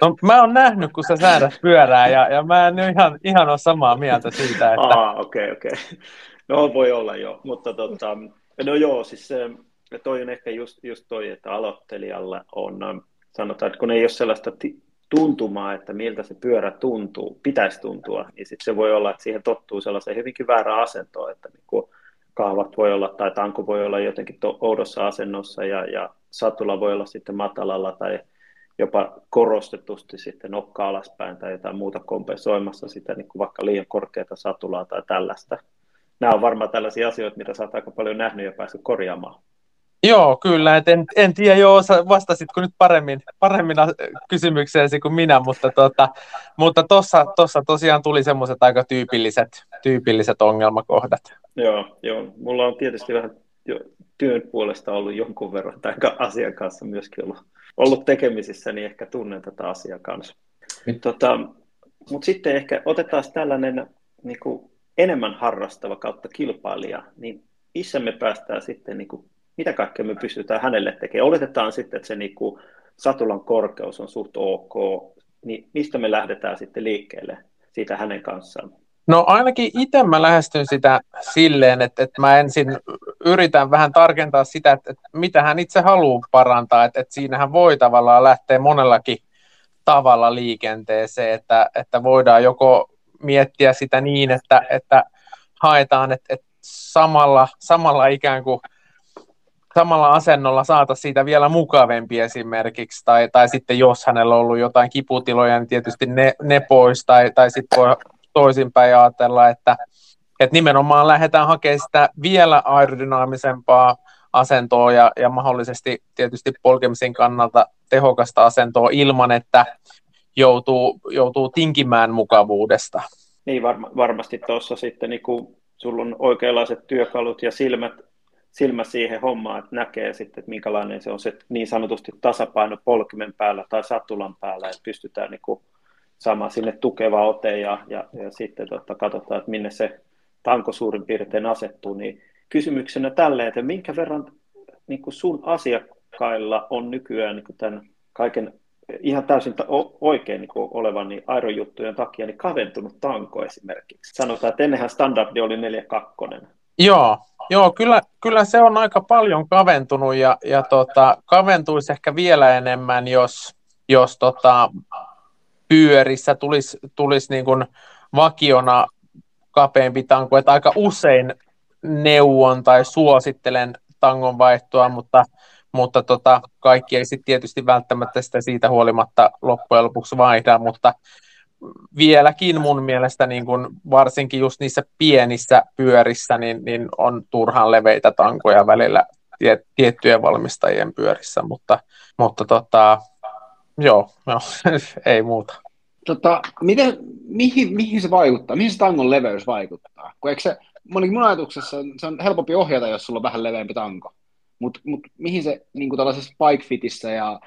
No mä oon nähnyt, kun sä säädät pyörää ja, ja mä en ihan, ihan ole samaa mieltä siitä, että... Aa, okei, okay, okei. Okay. No voi olla jo, mutta tota, no joo, siis se, toi on ehkä just, just toi, että aloittelijalla on, sanotaan, että kun ei ole sellaista tuntumaa, että miltä se pyörä tuntuu, pitäisi tuntua, niin sitten se voi olla, että siihen tottuu sellaiseen hyvinkin väärään asentoon, että niin kuin kaavat voi olla tai tanko voi olla jotenkin to- oudossa asennossa ja, ja satula voi olla sitten matalalla tai jopa korostetusti sitten nokka alaspäin tai jotain muuta kompensoimassa sitä niin kuin vaikka liian korkeata satulaa tai tällaista. Nämä on varmaan tällaisia asioita, mitä sä oot aika paljon nähnyt ja päässyt korjaamaan. Joo, kyllä. Et en, en tiedä, joo, vastasitko nyt paremmin, paremmin kysymykseesi kuin minä, mutta tuossa mutta tossa, tossa tosiaan tuli semmoiset aika tyypilliset, tyypilliset ongelmakohdat. Joo, joo, mulla on tietysti vähän työn puolesta ollut jonkun verran tämän asian kanssa myöskin ollut, ollut tekemisissä, niin ehkä tunnen tätä asiaa kanssa. Tota, mutta sitten ehkä otetaan tällainen niin kuin enemmän harrastava kautta kilpailija, niin missä me päästään sitten niin kuin mitä kaikkea me pystytään hänelle tekemään. Oletetaan sitten, että se niin kuin satulan korkeus on suht ok, niin mistä me lähdetään sitten liikkeelle siitä hänen kanssaan? No ainakin itse mä lähestyn sitä silleen, että, että mä ensin yritän vähän tarkentaa sitä, että, että mitä hän itse haluaa parantaa, että, että siinähän voi tavallaan lähteä monellakin tavalla liikenteeseen, että, että voidaan joko miettiä sitä niin, että, että haetaan, että, että samalla, samalla ikään kuin samalla asennolla saata siitä vielä mukavempi esimerkiksi, tai, tai sitten jos hänellä on ollut jotain kiputiloja, niin tietysti ne, ne pois, tai, tai sitten voi toisinpäin ajatella, että, että nimenomaan lähdetään hakemaan sitä vielä aerodynaamisempaa asentoa ja, ja mahdollisesti tietysti polkemisen kannalta tehokasta asentoa ilman, että joutuu, joutuu tinkimään mukavuudesta. Niin, varma, varmasti tuossa sitten niin kun sulla on oikeanlaiset työkalut ja silmät silmä siihen hommaan, että näkee sitten, että minkälainen se on se niin sanotusti tasapaino polkimen päällä tai satulan päällä, että pystytään niin kuin saamaan sinne tukeva ote ja, ja, ja sitten tota, katsotaan, että minne se tanko suurin piirtein asettuu, niin kysymyksenä tälleen, että minkä verran niin kuin sun asiakkailla on nykyään niin kuin tämän kaiken ihan täysin oikein niin olevan niin aerojuttujen takia niin kaventunut tanko esimerkiksi. Sanotaan, että ennenhän standardi oli 4.2. Joo, joo kyllä, kyllä se on aika paljon kaventunut ja, ja tota, kaventuisi ehkä vielä enemmän, jos, jos tota, pyörissä tulisi, tulisi niin kuin vakiona kapeampi tanko, että aika usein neuvon tai suosittelen tangon vaihtoa, mutta, mutta tota, kaikki ei sitten tietysti välttämättä sitä siitä huolimatta loppujen lopuksi vaihda, mutta vieläkin mun mielestä niin kun varsinkin just niissä pienissä pyörissä niin, niin on turhan leveitä tankoja välillä tie, tiettyjen valmistajien pyörissä, mutta, mutta tota, joo, no, *laughs* ei muuta. Tota, miten, mihin, mihin se vaikuttaa? Mihin se tangon leveys vaikuttaa? Kun eikö se, mun ajatuksessa se on helpompi ohjata, jos sulla on vähän leveämpi tanko. Mutta mut, mihin se niin tällaisessa bike fitissä ja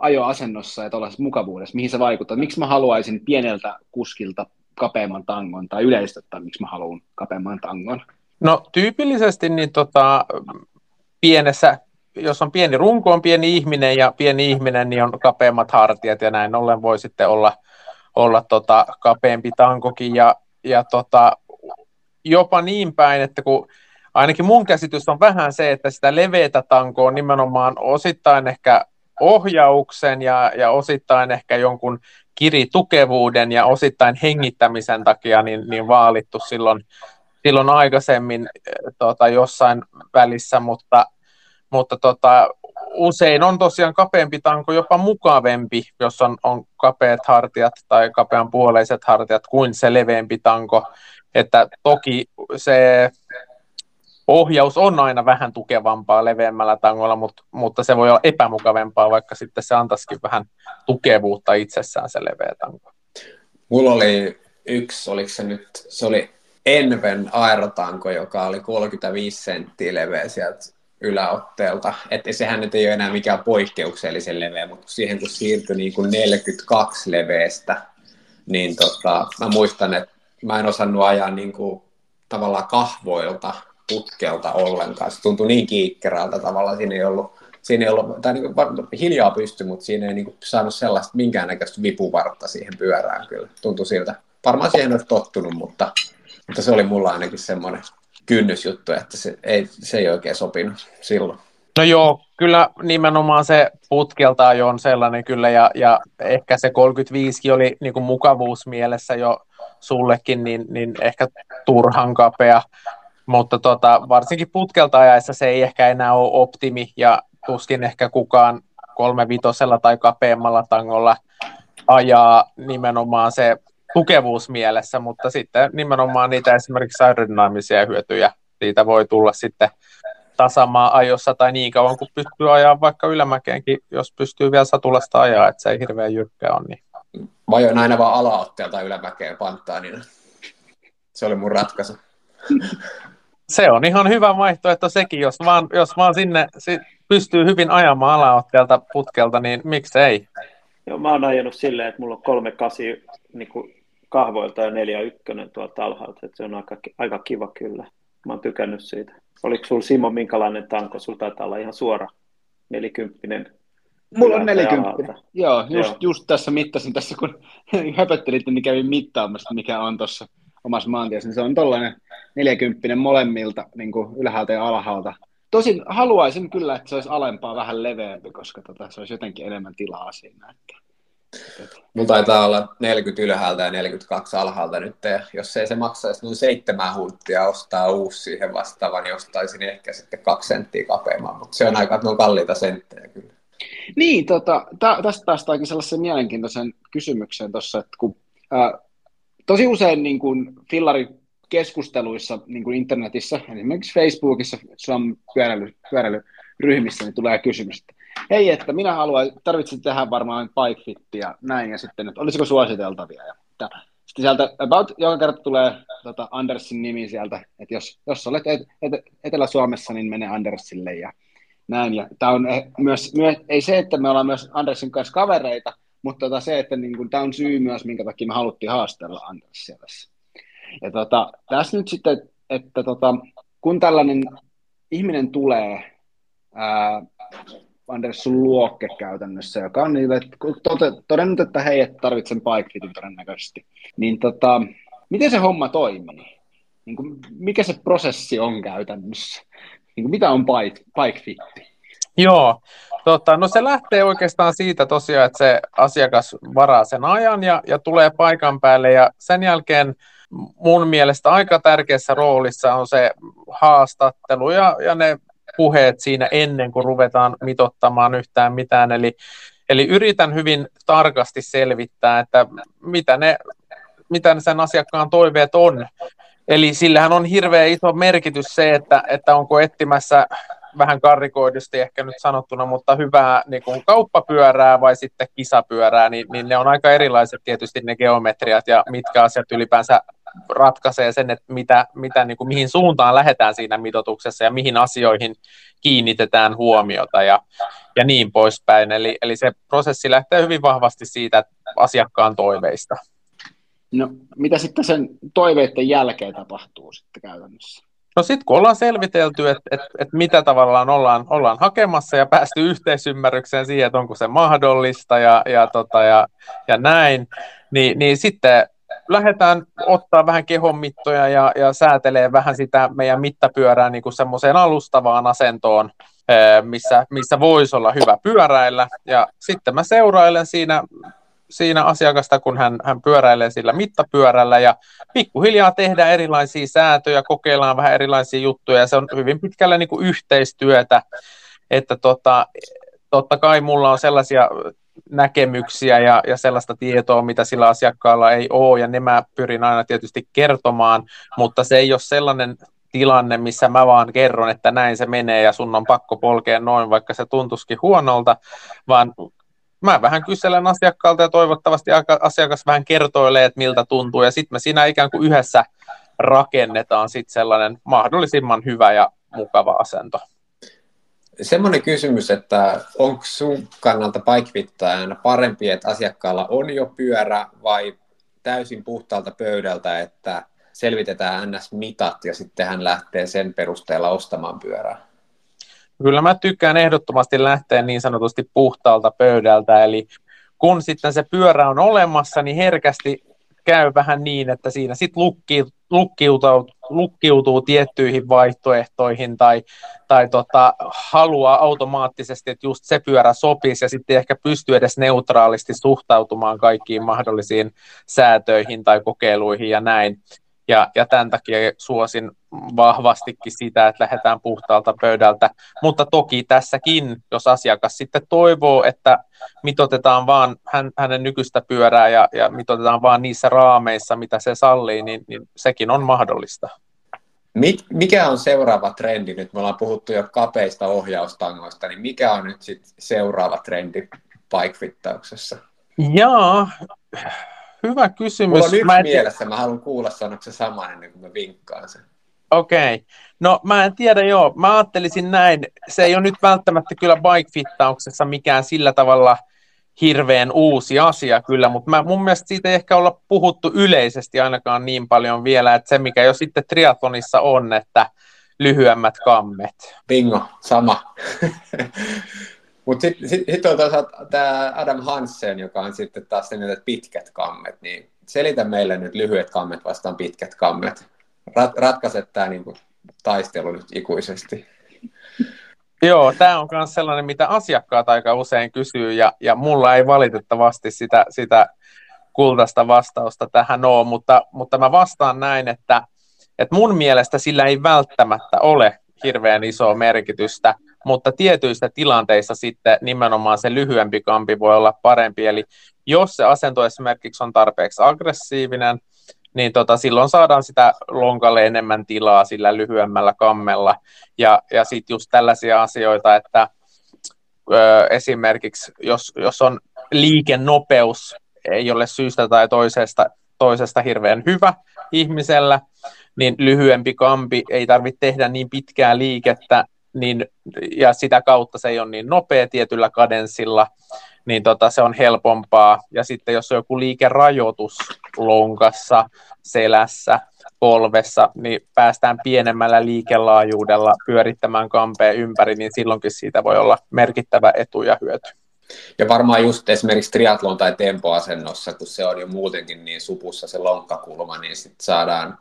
ajoasennossa ja tuollaisessa mukavuudessa, mihin se vaikuttaa? Miksi mä haluaisin pieneltä kuskilta kapeamman tangon, tai yleisesti ottaen, miksi mä haluan kapeamman tangon? No tyypillisesti niin tota, pienessä, jos on pieni runko, on pieni ihminen ja pieni ihminen, niin on kapeammat hartiat ja näin ollen voi sitten olla, olla tota, kapeampi tankokin. Ja, ja tota, jopa niin päin, että kun ainakin mun käsitys on vähän se, että sitä leveätä tankoa nimenomaan osittain ehkä ohjauksen ja, ja osittain ehkä jonkun kiritukevuuden ja osittain hengittämisen takia niin, niin vaalittu silloin, silloin aikaisemmin eh, tota, jossain välissä, mutta, mutta tota, usein on tosiaan kapeampi tanko jopa mukavempi, jos on, on kapeat hartiat tai kapean puoleiset hartiat kuin se leveämpi tanko. Että toki se ohjaus on aina vähän tukevampaa leveämmällä tangolla, mutta, mutta se voi olla epämukavempaa, vaikka sitten se antaisikin vähän tukevuutta itsessään se leveä tanko. Mulla oli yksi, oliko se nyt, se oli Enven aerotanko, joka oli 35 senttiä leveä sieltä yläotteelta. Että sehän nyt ei ole enää mikään poikkeuksellisen leveä, mutta siihen kun siirtyi niin kuin 42 leveästä, niin tota, mä muistan, että mä en osannut ajaa niin kuin, tavallaan kahvoilta putkelta ollenkaan. Se tuntui niin kiikkerältä tavallaan, siinä ei ollut, siinä ei ollut tai niin kuin, hiljaa pysty, mutta siinä ei niin kuin, saanut sellaista minkäännäköistä vipuvartta siihen pyörään kyllä. Tuntui siltä. Varmaan siihen olisi tottunut, mutta, mutta se oli mulla ainakin semmoinen kynnysjuttu, että se ei, se ei oikein sopinut silloin. No joo, kyllä nimenomaan se putkelta jo on sellainen kyllä, ja, ja ehkä se 35 oli niin kuin mukavuusmielessä jo sullekin, niin, niin ehkä turhan kapea, mutta tota, varsinkin putkelta ajaessa se ei ehkä enää ole optimi, ja tuskin ehkä kukaan kolme vitosella tai kapeammalla tangolla ajaa nimenomaan se tukevuus mielessä, mutta sitten nimenomaan niitä esimerkiksi aerodynaamisia hyötyjä siitä voi tulla sitten tasamaa ajossa tai niin kauan kuin pystyy ajaa vaikka ylämäkeenkin, jos pystyy vielä satulasta ajaa, että se ei hirveän jyrkkä on. Niin. Vai on aina vaan alaotteelta ylämäkeen panttaa, niin se oli mun ratkaisu. Se on ihan hyvä vaihtoehto sekin, jos vaan, jos vaan sinne si, pystyy hyvin ajamaan alaotteelta putkelta, niin miksei? Joo, mä oon ajanut silleen, että mulla on kolme kasi niin kuin kahvoilta ja neljä ykkönen tuolta alhaalta, että se on aika, aika kiva kyllä. Mä oon tykännyt siitä. Oliko sulla Simo minkälainen tanko? Sulla taitaa olla ihan suora nelikymppinen. Mulla on nelikymppinen. Joo, just, Joo. just tässä mittasin tässä, kun *laughs* höpöttelitte, niin kävin mittaamassa, mikä on tuossa omassa maantiessä. Niin se on tollainen neljäkymppinen molemmilta niin kuin ylhäältä ja alhaalta. Tosin haluaisin kyllä, että se olisi alempaa vähän leveämpi, koska tota, se olisi jotenkin enemmän tilaa siinä. Että Mulla taitaa olla 40 ylhäältä ja 42 alhaalta nyt, ja jos ei se maksaisi noin seitsemän hunttia ostaa uusi siihen vastaava, niin ostaisin ehkä sitten kaksi senttiä kapeamman, mutta se on aika no kalliita senttejä kyllä. Niin, tota, tä, tästä päästäänkin sellaisen mielenkiintoisen kysymykseen tuossa, että kun ää, tosi usein niin fillari keskusteluissa niin kuin internetissä, esimerkiksi Facebookissa, Suomen pyöräily, pyöräilyryhmissä, niin tulee kysymys, että hei, että minä haluan, tarvitsen tehdä varmaan bike fittiä näin, ja sitten, että olisiko suositeltavia. Ja, sitten sieltä about joka kerta tulee tota, Andersin nimi sieltä, että jos, jos olet et, et, Etelä-Suomessa, niin mene Andersille ja näin. Ja tämä on eh, myös, myös, ei se, että me ollaan myös Andersin kanssa kavereita, mutta tota se, että niin tämä on syy myös, minkä takia me haluttiin haastella Andersia tässä. Ja tota, tässä nyt sitten, että tota, kun tällainen ihminen tulee ää, Anders sun luokke käytännössä, joka on niille todennut, että hei, että tarvitsen bike fitin todennäköisesti. Niin tota, miten se homma toimii? Niin kuin, mikä se prosessi on käytännössä? Niin kuin, mitä on bike, bike fitti? Joo, tota, no se lähtee oikeastaan siitä tosiaan, että se asiakas varaa sen ajan ja, ja tulee paikan päälle ja sen jälkeen mun mielestä aika tärkeässä roolissa on se haastattelu ja, ja ne puheet siinä ennen kuin ruvetaan mitottamaan yhtään mitään. Eli, eli yritän hyvin tarkasti selvittää, että mitä ne, mitä ne sen asiakkaan toiveet on. Eli sillähän on hirveän iso merkitys se, että, että onko etsimässä vähän karrikoidusti ehkä nyt sanottuna, mutta hyvää niin kuin kauppapyörää vai sitten kisapyörää, niin, niin ne on aika erilaiset tietysti ne geometriat ja mitkä asiat ylipäänsä ratkaisee sen, että mitä, mitä, niin kuin, mihin suuntaan lähdetään siinä mitoituksessa ja mihin asioihin kiinnitetään huomiota ja, ja niin poispäin. Eli, eli se prosessi lähtee hyvin vahvasti siitä asiakkaan toiveista. No, mitä sitten sen toiveiden jälkeen tapahtuu sitten käytännössä? No sitten kun ollaan selvitelty, että et, et mitä tavallaan ollaan, ollaan hakemassa ja päästy yhteisymmärrykseen siihen, että onko se mahdollista ja, ja, tota, ja, ja näin, niin, niin sitten lähdetään ottaa vähän kehonmittoja ja, ja säätelee vähän sitä meidän mittapyörää niin kuin semmoiseen alustavaan asentoon, missä, missä voisi olla hyvä pyöräillä. Ja sitten mä seurailen siinä, siinä asiakasta, kun hän, hän pyöräilee sillä mittapyörällä ja pikkuhiljaa tehdään erilaisia säätöjä, kokeillaan vähän erilaisia juttuja ja se on hyvin pitkälle niin kuin yhteistyötä, että tota, totta kai mulla on sellaisia näkemyksiä ja, ja sellaista tietoa, mitä sillä asiakkaalla ei ole, ja ne mä pyrin aina tietysti kertomaan, mutta se ei ole sellainen tilanne, missä mä vaan kerron, että näin se menee ja sun on pakko polkea noin, vaikka se tuntuisikin huonolta, vaan mä vähän kyselen asiakkaalta ja toivottavasti asiakas vähän kertoilee, että miltä tuntuu ja sitten me siinä ikään kuin yhdessä rakennetaan sitten sellainen mahdollisimman hyvä ja mukava asento. Semmoinen kysymys, että onko sun kannalta bikefittajana parempi, että asiakkaalla on jo pyörä vai täysin puhtaalta pöydältä, että selvitetään NS-mitat ja sitten hän lähtee sen perusteella ostamaan pyörää? Kyllä mä tykkään ehdottomasti lähteä niin sanotusti puhtaalta pöydältä, eli kun sitten se pyörä on olemassa, niin herkästi käy vähän niin, että siinä sitten lukkiutuu, lukkiutuu tiettyihin vaihtoehtoihin tai, tai tota, haluaa automaattisesti, että just se pyörä sopisi ja sitten ehkä pystyy edes neutraalisti suhtautumaan kaikkiin mahdollisiin säätöihin tai kokeiluihin ja näin. Ja, ja tämän takia suosin vahvastikin sitä, että lähdetään puhtaalta pöydältä. Mutta toki tässäkin, jos asiakas sitten toivoo, että mitotetaan vaan hän, hänen nykyistä pyörää ja, ja mitotetaan vaan niissä raameissa, mitä se sallii, niin, niin sekin on mahdollista. Mikä on seuraava trendi? Nyt me ollaan puhuttu jo kapeista ohjaustangoista, niin mikä on nyt sit seuraava trendi bikefittauksessa? Jaa, hyvä kysymys. Mulla on yksi mä en... mielessä, mä haluan kuulla, sanoiko se sama ennen kuin mä vinkkaan sen. Okei. Okay. No mä en tiedä, joo. Mä ajattelisin näin. Se ei ole nyt välttämättä kyllä bike-fittauksessa mikään sillä tavalla hirveän uusi asia kyllä, mutta mä, mun mielestä siitä ei ehkä olla puhuttu yleisesti ainakaan niin paljon vielä, että se mikä jo sitten triathlonissa on, että lyhyemmät kammet. Bingo, sama. *laughs* Mutta sitten sit, sit on toisaalta tämä Adam Hansen, joka on sitten taas että pitkät kammet, niin selitä meille nyt lyhyet kammet vastaan pitkät kammet. Rat, ratkaise tämä niinku taistelu nyt ikuisesti. Joo, tämä on myös sellainen, mitä asiakkaat aika usein kysyy, ja, ja mulla ei valitettavasti sitä, sitä kultaista vastausta tähän ole, mutta, mutta mä vastaan näin, että, että mun mielestä sillä ei välttämättä ole hirveän isoa merkitystä, mutta tietyissä tilanteissa sitten nimenomaan se lyhyempi kampi voi olla parempi, eli jos se asento esimerkiksi on tarpeeksi aggressiivinen, niin tota, silloin saadaan sitä lonkalle enemmän tilaa sillä lyhyemmällä kammella. Ja, ja sitten just tällaisia asioita, että ö, esimerkiksi jos, jos on liikennopeus, ei ole syystä tai toisesta, toisesta hirveän hyvä ihmisellä, niin lyhyempi kampi ei tarvitse tehdä niin pitkää liikettä, niin, ja sitä kautta se ei ole niin nopea tietyllä kadenssilla, niin tota, se on helpompaa. Ja sitten jos on joku liikerajoitus lonkassa, selässä, polvessa, niin päästään pienemmällä liikelaajuudella pyörittämään kampeen ympäri, niin silloinkin siitä voi olla merkittävä etu ja hyöty. Ja varmaan just esimerkiksi triatlon tai tempoasennossa, kun se on jo muutenkin niin supussa se lonkkakulma, niin sitten saadaan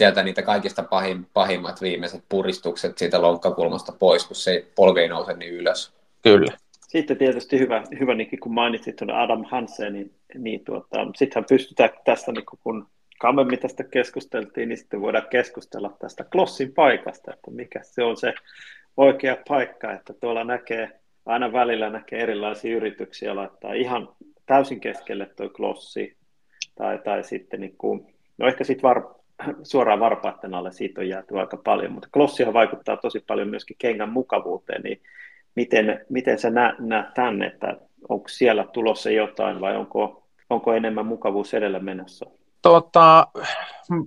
sieltä niitä kaikista pahim, pahimmat viimeiset puristukset siitä lonkkakulmasta pois, kun se polvi ei nouse niin ylös. Kyllä. Sitten tietysti hyvä, hyvä Nikki, kun mainitsit tuon Adam Hansen, niin, niin tuota, sittenhän pystytään tästä, niin kun kauemmin tästä keskusteltiin, niin sitten voidaan keskustella tästä Klossin paikasta, että mikä se on se oikea paikka, että tuolla näkee, aina välillä näkee erilaisia yrityksiä laittaa ihan täysin keskelle tuo Klossi, tai, tai sitten niin kuin, no ehkä sitten var, suoraan varpaiden alle siitä on jääty aika paljon, mutta Klossihan vaikuttaa tosi paljon myöskin kengän mukavuuteen, niin miten, miten sä näet, näet tämän, että onko siellä tulossa jotain vai onko, onko enemmän mukavuus edellä menossa? Tota,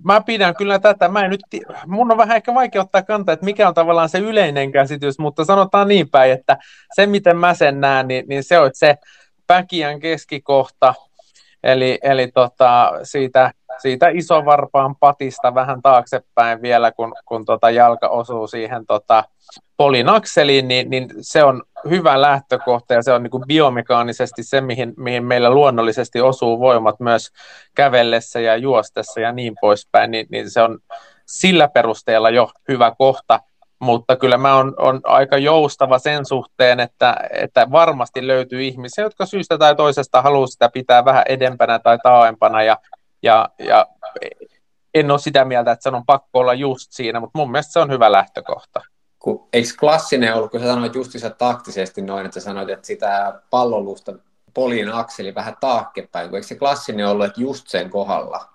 mä pidän kyllä tätä, mä en nyt, mun on vähän ehkä vaikea ottaa kantaa, että mikä on tavallaan se yleinen käsitys, mutta sanotaan niin päin, että se miten mä sen näen, niin, niin se on se päkiän keskikohta, eli, eli tota, siitä, siitä isovarpaan patista vähän taaksepäin vielä, kun, kun tota jalka osuu siihen tota, polinakseliin, niin, niin se on hyvä lähtökohta ja se on niin biomekaanisesti se, mihin, mihin meillä luonnollisesti osuu voimat myös kävellessä ja juostessa ja niin poispäin, niin, niin se on sillä perusteella jo hyvä kohta, mutta kyllä mä on, on aika joustava sen suhteen, että, että varmasti löytyy ihmisiä, jotka syystä tai toisesta haluaa sitä pitää vähän edempänä tai taaempana ja, ja, ja en ole sitä mieltä, että se on pakko olla just siinä, mutta mun mielestä se on hyvä lähtökohta kun, eikö klassinen ollut, kun sä sanoit justissa taktisesti noin, että sanoit, että sitä pallolusta poliin akseli vähän taakkepäin, kun eikö se klassinen ollut, että just sen kohdalla.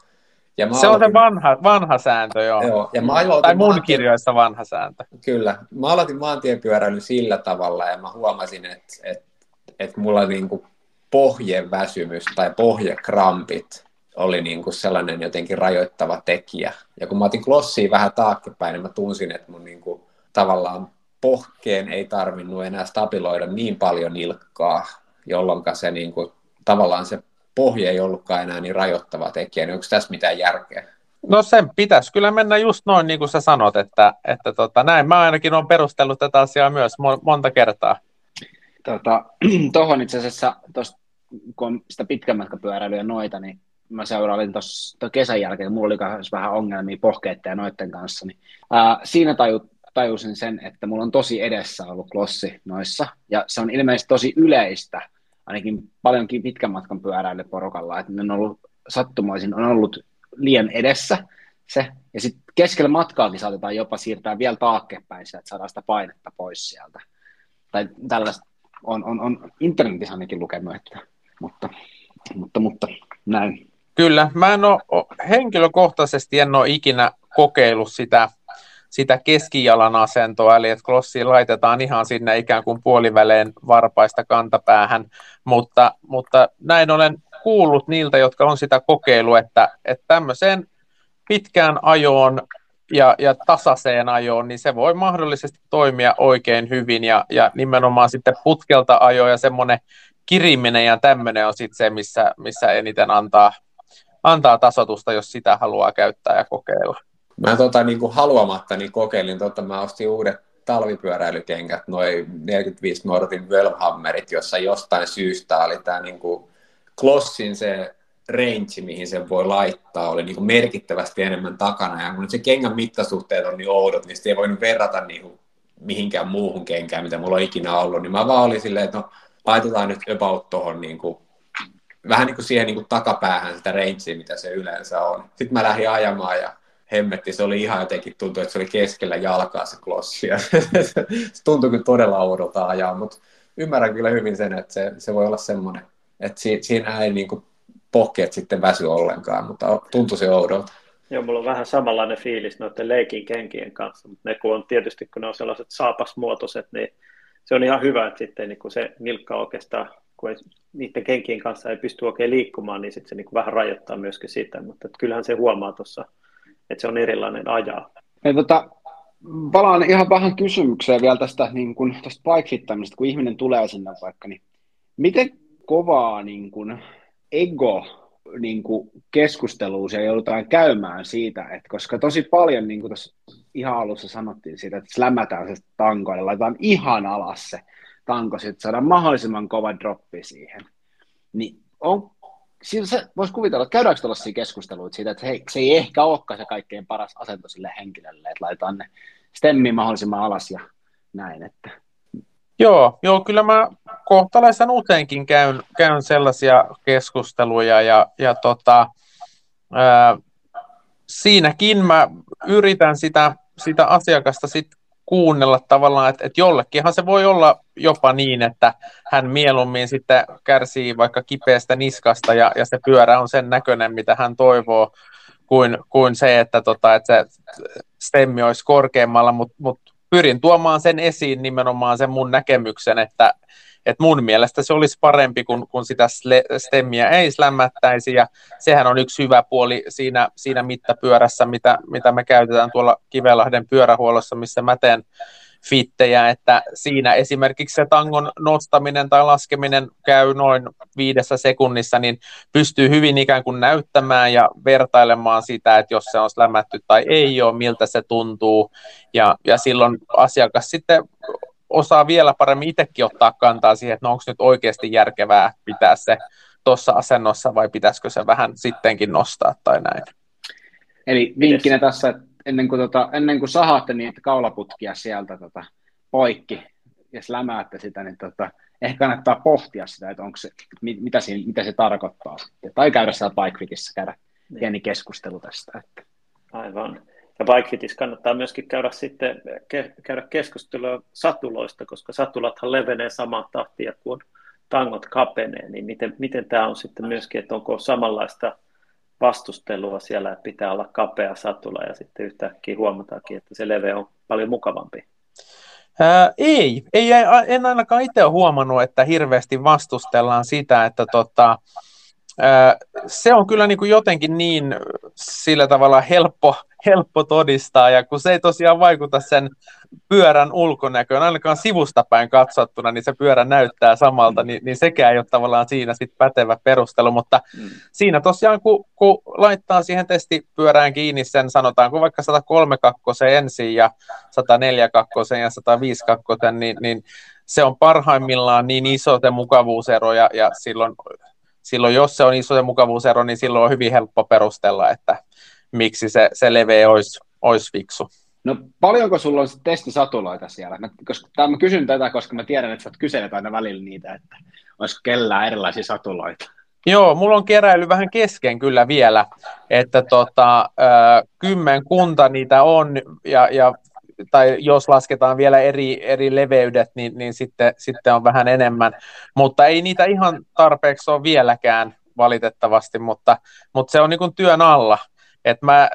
Ja se aloitin... on se vanha, vanha sääntö, joo. joo ja mä tai mun kirjoissa vanha sääntö. Kyllä. Mä aloitin maantienpyöräilyn sillä tavalla ja mä huomasin, että, että, että mulla niinku pohjeväsymys tai pohjekrampit oli niinku sellainen jotenkin rajoittava tekijä. Ja kun mä otin klossia vähän taaksepäin, niin mä tunsin, että mun niinku, tavallaan pohkeen ei tarvinnut enää stabiloida niin paljon nilkkaa, jolloin se niinku, tavallaan se pohja ei ollutkaan enää niin rajoittava tekijä, niin onko tässä mitään järkeä? No sen pitäisi kyllä mennä just noin niin kuin sä sanot, että, että tota, näin mä ainakin olen perustellut tätä asiaa myös monta kertaa. Tota, *clears throat* Tuohon itse asiassa, tosta, kun on sitä pitkän matkapyöräilyä noita, niin mä seurailin tuossa kesän jälkeen, mulla oli vähän ongelmia pohkeiden ja noiden kanssa, niin ää, siinä taju, tajusin sen, että mulla on tosi edessä ollut klossi noissa, ja se on ilmeisesti tosi yleistä, ainakin paljonkin pitkän matkan pyöräille porukalla, että ne on ollut sattumaisin, on ollut liian edessä se, ja sitten keskellä matkaakin saatetaan jopa siirtää vielä taakkepäin sitä, että saadaan sitä painetta pois sieltä. Tai tällaista on, on, on internetissä ainakin lukenut, että, mutta, mutta, mutta näin. Kyllä, mä en ole, henkilökohtaisesti en ole ikinä kokeillut sitä sitä keskijalan asentoa, eli että klossi laitetaan ihan sinne ikään kuin puoliväleen varpaista kantapäähän, mutta, mutta näin olen kuullut niiltä, jotka on sitä kokeilu, että, että tämmöiseen pitkään ajoon ja, ja tasaiseen ajoon, niin se voi mahdollisesti toimia oikein hyvin ja, ja nimenomaan sitten putkelta ajo ja semmoinen kiriminen ja tämmöinen on sitten se, missä, missä eniten antaa, antaa tasotusta, jos sitä haluaa käyttää ja kokeilla. Mä tota, niin kuin haluamatta niin kokeilin, tota, mä ostin uudet talvipyöräilykengät, noin 45 Nortin Wellhammerit, jossa jostain syystä oli tämä niin kuin Klossin se range, mihin sen voi laittaa, oli niin kuin merkittävästi enemmän takana. Ja kun se kengän mittasuhteet on niin oudot, niin ei voinut verrata niin kuin mihinkään muuhun kenkään, mitä mulla on ikinä ollut. Niin mä vaan olin silleen, että no, laitetaan nyt about tuohon niin kuin, vähän niin kuin siihen niin kuin takapäähän sitä rangea, mitä se yleensä on. Sitten mä lähdin ajamaan ja hemmetti, se oli ihan jotenkin, tuntui, että se oli keskellä jalkaa se klossi. *laughs* se tuntui kyllä todella oudolta ajaa, mutta ymmärrän kyllä hyvin sen, että se, se voi olla semmoinen, että si, siinä ei niin kuin pohkeet sitten väsy ollenkaan, mutta tuntui se oudolta. Joo, mulla on vähän samanlainen fiilis noiden leikin kenkien kanssa, mutta ne kun on tietysti, kun ne on sellaiset saapasmuotoiset, niin se on ihan hyvä, että sitten niin kun se nilkka oikeastaan, kun ei, niiden kenkien kanssa ei pysty oikein liikkumaan, niin sitten se niin vähän rajoittaa myöskin sitä, mutta kyllähän se huomaa tuossa että se on erilainen ajaa. Ja tota, palaan ihan vähän kysymykseen vielä tästä, niin kun, tästä bike kun ihminen tulee sinne vaikka, niin miten kovaa niin kun, ego niin kuin keskustelua siellä joudutaan käymään siitä, että koska tosi paljon, niin kuin tuossa ihan alussa sanottiin siitä, että slämätään se tanko ja laitetaan ihan alas se tanko, että saadaan mahdollisimman kova droppi siihen. Niin on, siinä se voisi kuvitella, että käydäänkö tällaisia keskusteluita siitä, että hei, se ei ehkä olekaan se kaikkein paras asento sille henkilölle, että laitetaan ne stemmiin mahdollisimman alas ja näin. Että. Joo, joo, kyllä mä kohtalaisen useinkin käyn, käyn sellaisia keskusteluja ja, ja tota, ää, siinäkin mä yritän sitä, sitä asiakasta sit kuunnella tavallaan, että, että jollekinhan se voi olla jopa niin, että hän mieluummin sitten kärsii vaikka kipeästä niskasta ja, ja se pyörä on sen näköinen, mitä hän toivoo, kuin, kuin se, että, tota, että se stemmi olisi korkeammalla, mutta mut pyrin tuomaan sen esiin nimenomaan sen mun näkemyksen, että, että mun mielestä se olisi parempi, kun, kun sitä stemmiä ei slämmättäisi, ja sehän on yksi hyvä puoli siinä, siinä mittapyörässä, mitä, mitä me käytetään tuolla Kivelahden pyörähuollossa, missä mä teen fittejä, että siinä esimerkiksi se tangon nostaminen tai laskeminen käy noin viidessä sekunnissa, niin pystyy hyvin ikään kuin näyttämään ja vertailemaan sitä, että jos se on lämmätty tai ei ole, miltä se tuntuu, ja, ja silloin asiakas sitten osaa vielä paremmin itsekin ottaa kantaa siihen, että no onko nyt oikeasti järkevää pitää se tuossa asennossa vai pitäisikö se vähän sittenkin nostaa tai näin. Eli vinkkinä tässä, että ennen kuin, tota, ennen kuin sahaatte niitä kaulaputkia sieltä tota, poikki ja lämäätte sitä, niin tota, ehkä kannattaa pohtia sitä, että onko se, mitä, siinä, mitä se tarkoittaa sitten. Tai käydä siellä Bikefitissä, käydä niin. pieni keskustelu tästä. Että. Aivan. Ja Bikefitissä kannattaa myöskin käydä sitten ke, käydä keskustelua satuloista, koska satulathan levenee samaa tahtia kuin tangot kapenee, niin miten, miten tämä on sitten myöskin, että onko samanlaista vastustelua siellä, että pitää olla kapea satula ja sitten yhtäkkiä huomataankin, että se leve on paljon mukavampi. Ää, ei, ei, en ainakaan itse ole huomannut, että hirveästi vastustellaan sitä, että tota, ää, se on kyllä niin kuin jotenkin niin sillä tavalla helppo, helppo todistaa, ja kun se ei tosiaan vaikuta sen pyörän ulkonäköön, ainakaan sivusta päin katsottuna, niin se pyörä näyttää samalta, niin, niin sekään ei ole tavallaan siinä sit pätevä perustelu, mutta mm. siinä tosiaan, kun, kun laittaa siihen testipyörään kiinni sen, sanotaanko vaikka 103 kakkosen ensin ja 104 kakkosen ja 105 kakkosen, niin, niin se on parhaimmillaan niin iso se mukavuusero, ja, ja silloin, silloin jos se on iso se mukavuusero, niin silloin on hyvin helppo perustella, että miksi se, se leveä olisi, olisi fiksu. No paljonko sulla on testisatuloita siellä? Mä, koska, mä kysyn tätä, koska mä tiedän, että sä kyselet aina välillä niitä, että olisiko kellään erilaisia satuloita. Joo, mulla on keräily vähän kesken kyllä vielä, että tota, kymmenkunta niitä on, ja, ja, tai jos lasketaan vielä eri, eri leveydet, niin, niin sitten, sitten on vähän enemmän, mutta ei niitä ihan tarpeeksi ole vieläkään valitettavasti, mutta, mutta se on niin kuin työn alla. Et mä,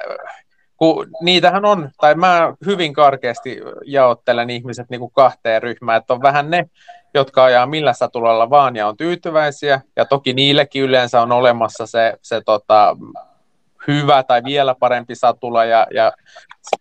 kun niitähän on, tai mä hyvin karkeasti jaottelen ihmiset niin kuin kahteen ryhmään, että on vähän ne, jotka ajaa millä satulalla vaan ja on tyytyväisiä, ja toki niillekin yleensä on olemassa se, se tota, hyvä tai vielä parempi satula, ja, ja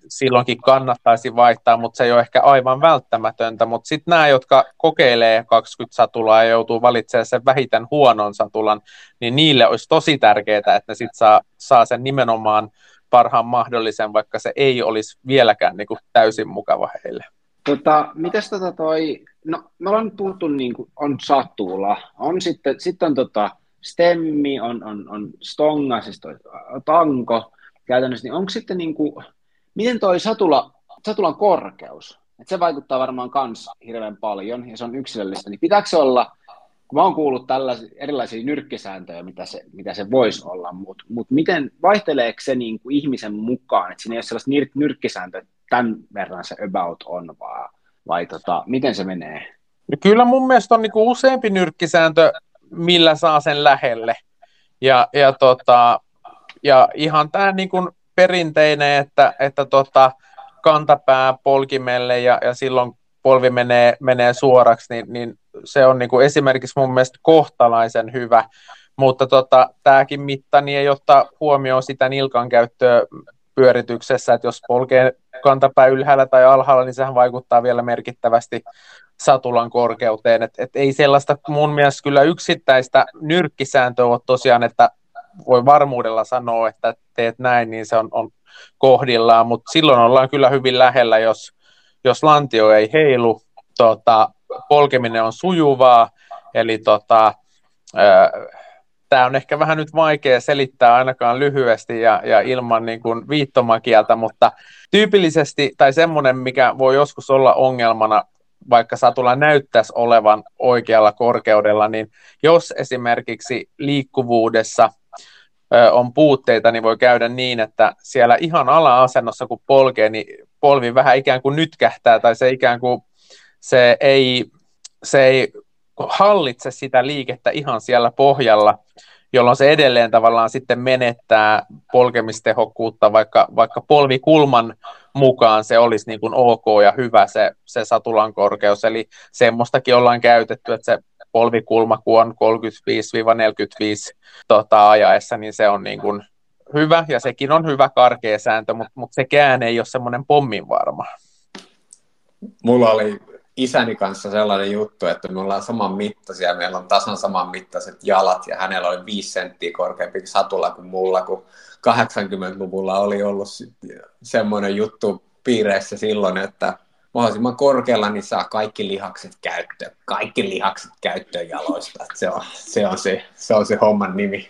silloinkin kannattaisi vaihtaa, mutta se ei ole ehkä aivan välttämätöntä, mutta sitten nämä, jotka kokeilee 20 satulaa ja joutuu valitsemaan sen vähiten huonon satulan, niin niille olisi tosi tärkeää, että ne sitten saa, saa sen nimenomaan parhaan mahdollisen, vaikka se ei olisi vieläkään niin kuin täysin mukava heille. Tota, mites tota toi, no me ollaan puhuttu niin kuin, on satula, on sitten, sitten on tota stemmi, on, on, on stonga, siis toi tanko käytännössä, niin onko sitten niin kuin, miten toi satula, satulan korkeus, että se vaikuttaa varmaan kans hirveän paljon ja se on yksilöllistä, niin pitääkö se olla kun mä oon kuullut tällaisia erilaisia nyrkkisääntöjä, mitä se, mitä se voisi olla, mutta mut miten, vaihteleeko se niin kuin ihmisen mukaan, että siinä ei ole sellaista nyr- nyrkkisääntöä, että tämän verran se about on, vaan, vai tota, miten se menee? Kyllä mun mielestä on niin kuin useampi nyrkkisääntö, millä saa sen lähelle. Ja, ja, tota, ja ihan tämä niin perinteinen, että, että tota, kantapää polkimelle ja, ja silloin polvi menee, menee suoraksi, niin, niin se on niin esimerkiksi mun mielestä kohtalaisen hyvä, mutta tota, tämäkin mitta niin ei ottaa huomioon sitä nilkan käyttöä pyörityksessä, että jos polkee kantapää ylhäällä tai alhaalla, niin sehän vaikuttaa vielä merkittävästi satulan korkeuteen. Et, et ei sellaista mun mielestä kyllä yksittäistä nyrkkisääntöä ole tosiaan, että voi varmuudella sanoa, että teet näin, niin se on, on kohdillaan, mutta silloin ollaan kyllä hyvin lähellä, jos, jos lantio ei heilu, tota, polkeminen on sujuvaa, eli tota, tämä on ehkä vähän nyt vaikea selittää ainakaan lyhyesti ja, ja ilman niin kuin viittomakieltä, mutta tyypillisesti, tai semmoinen, mikä voi joskus olla ongelmana, vaikka satula näyttäisi olevan oikealla korkeudella, niin jos esimerkiksi liikkuvuudessa on puutteita, niin voi käydä niin, että siellä ihan ala-asennossa, kun polkee, niin polvi vähän ikään kuin nytkähtää, tai se ikään kuin se ei, se ei hallitse sitä liikettä ihan siellä pohjalla, jolloin se edelleen tavallaan sitten menettää polkemistehokkuutta, vaikka, vaikka polvikulman mukaan se olisi niin kuin ok ja hyvä se, se satulan korkeus. Eli semmoistakin ollaan käytetty, että se polvikulma, kun on 35-45 tota, ajaessa, niin se on niin kuin hyvä, ja sekin on hyvä karkea sääntö, mutta, mutta sekään ei ole semmoinen pommin varma. Mulla oli isäni kanssa sellainen juttu, että me ollaan saman mittaisia, meillä on tasan saman mittaiset jalat ja hänellä oli viisi senttiä korkeampi satula kuin mulla, kun 80-luvulla oli ollut semmoinen juttu piireissä silloin, että mahdollisimman korkealla niin saa kaikki lihakset käyttöön, kaikki lihakset käyttöön jaloista. Se on, se on se, se on se homman nimi.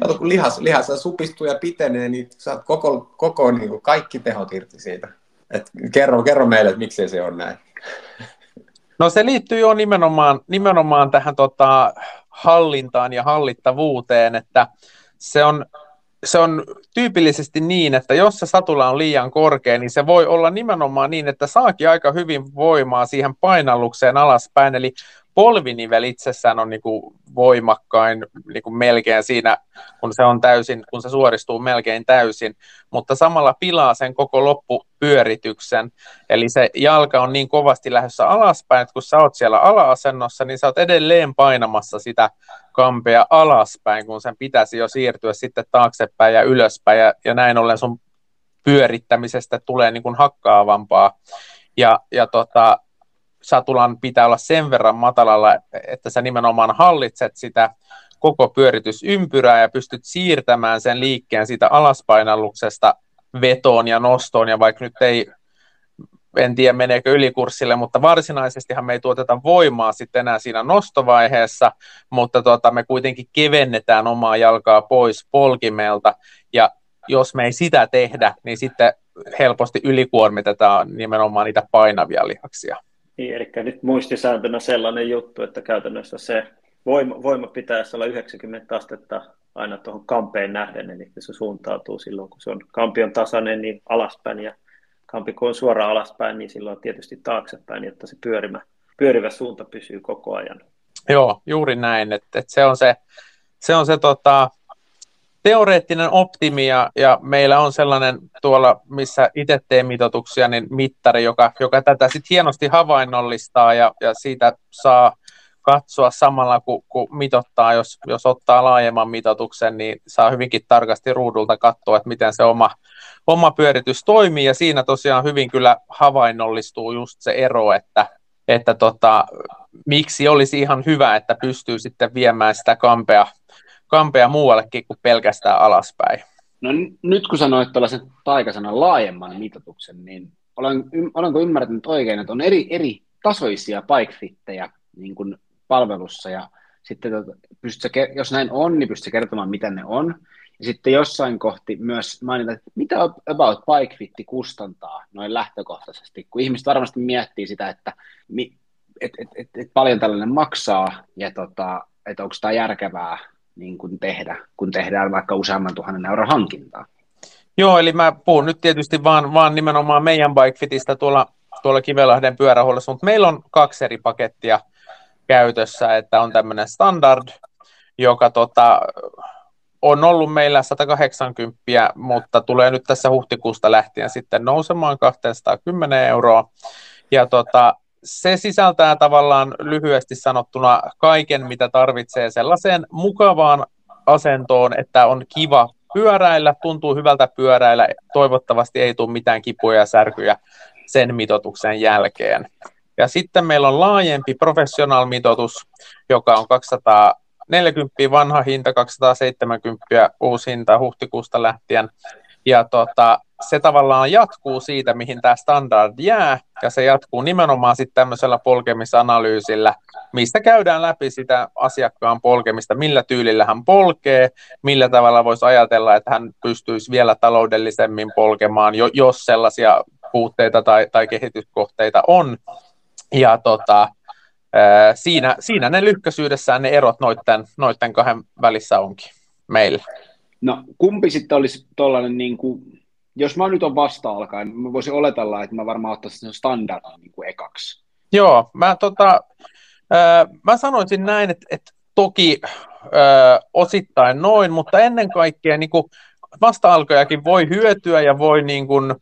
Kato, kun lihas, lihas supistuu ja pitenee, niin saat koko, koko niin kuin kaikki tehot irti siitä. Et kerro, kerro meille, että miksi se on näin. No se liittyy jo nimenomaan, nimenomaan tähän tota, hallintaan ja hallittavuuteen, että se on, se on tyypillisesti niin, että jos se satula on liian korkea, niin se voi olla nimenomaan niin, että saakin aika hyvin voimaa siihen painallukseen alaspäin, eli polvinivel itsessään on niin kuin voimakkain niin kuin melkein siinä, kun se on täysin, kun se suoristuu melkein täysin, mutta samalla pilaa sen koko loppupyörityksen. Eli se jalka on niin kovasti lähdössä alaspäin, että kun sä oot siellä ala-asennossa, niin sä oot edelleen painamassa sitä kampea alaspäin, kun sen pitäisi jo siirtyä sitten taaksepäin ja ylöspäin, ja, ja näin ollen sun pyörittämisestä tulee niin kuin hakkaavampaa. Ja, ja tota, satulan pitää olla sen verran matalalla, että sä nimenomaan hallitset sitä koko pyöritysympyrää ja pystyt siirtämään sen liikkeen siitä alaspainalluksesta vetoon ja nostoon, ja vaikka nyt ei, en tiedä meneekö ylikurssille, mutta varsinaisestihan me ei tuoteta voimaa sitten enää siinä nostovaiheessa, mutta tota, me kuitenkin kevennetään omaa jalkaa pois polkimelta, ja jos me ei sitä tehdä, niin sitten helposti ylikuormitetaan nimenomaan niitä painavia lihaksia. Niin, eli nyt muistisääntönä sellainen juttu, että käytännössä se voima, voima pitäisi olla 90 astetta aina tuohon kampeen nähden, eli se suuntautuu silloin, kun se on kampion tasainen, niin alaspäin, ja kampi kun on suoraan alaspäin, niin silloin tietysti taaksepäin, jotta se pyörimä, pyörivä suunta pysyy koko ajan. Joo, juuri näin, että, että se on se, se, on se tota, teoreettinen optimi ja, ja meillä on sellainen tuolla, missä itse teen mitoituksia, niin mittari, joka, joka tätä sitten hienosti havainnollistaa ja, ja siitä saa katsoa samalla, kun, kun mitottaa, jos, jos ottaa laajemman mitoituksen, niin saa hyvinkin tarkasti ruudulta katsoa, että miten se oma, oma pyöritys toimii, ja siinä tosiaan hyvin kyllä havainnollistuu just se ero, että, että tota, miksi olisi ihan hyvä, että pystyy sitten viemään sitä kampea kampea muuallekin kuin pelkästään alaspäin. No nyt kun sanoit tällaisen taikasanan laajemman mitoituksen, niin olen, olenko ymmärtänyt oikein, että on eri, eri tasoisia bikefittejä niin kuin palvelussa ja sitten tota, pystytkö, jos näin on, niin pystytkö kertomaan, mitä ne on. Ja sitten jossain kohti myös mainita, että mitä About Bikefitti kustantaa noin lähtökohtaisesti, kun ihmiset varmasti miettii sitä, että et, et, et, et paljon tällainen maksaa ja tota, että onko tämä järkevää niin kuin tehdä, kun tehdään vaikka useamman tuhannen euron hankintaa. Joo, eli mä puhun nyt tietysti vaan, vaan nimenomaan meidän BikeFitistä tuolla, tuolla Kivelahden pyörähuollossa, mutta meillä on kaksi eri pakettia käytössä, että on tämmöinen standard, joka tota, on ollut meillä 180, mutta tulee nyt tässä huhtikuusta lähtien sitten nousemaan 210 euroa. Ja tota, se sisältää tavallaan lyhyesti sanottuna kaiken, mitä tarvitsee sellaiseen mukavaan asentoon, että on kiva pyöräillä, tuntuu hyvältä pyöräillä, toivottavasti ei tule mitään kipuja ja särkyjä sen mitoituksen jälkeen. Ja sitten meillä on laajempi professional mitoitus, joka on 240 vanha hinta, 270 uusi hinta huhtikuusta lähtien. Ja tota, se tavallaan jatkuu siitä, mihin tämä standard jää, ja se jatkuu nimenomaan sitten tämmöisellä polkemisanalyysillä, mistä käydään läpi sitä asiakkaan polkemista, millä tyylillä hän polkee, millä tavalla voisi ajatella, että hän pystyisi vielä taloudellisemmin polkemaan, jos sellaisia puutteita tai, tai kehityskohteita on. Ja tota, siinä, siinä ne lyhkäisyydessään ne erot noiden, noiden kahden välissä onkin meillä. No kumpi sitten olisi tuollainen niin kuin jos mä nyt on vasta alkaen, mä voisin oletella, että mä varmaan ottaisin sen standardin niin kuin ekaksi. Joo, mä, tota, äh, mä sanoisin näin, että, että toki äh, osittain noin, mutta ennen kaikkea niin kuin vasta-alkojakin voi hyötyä ja voi niin kuin,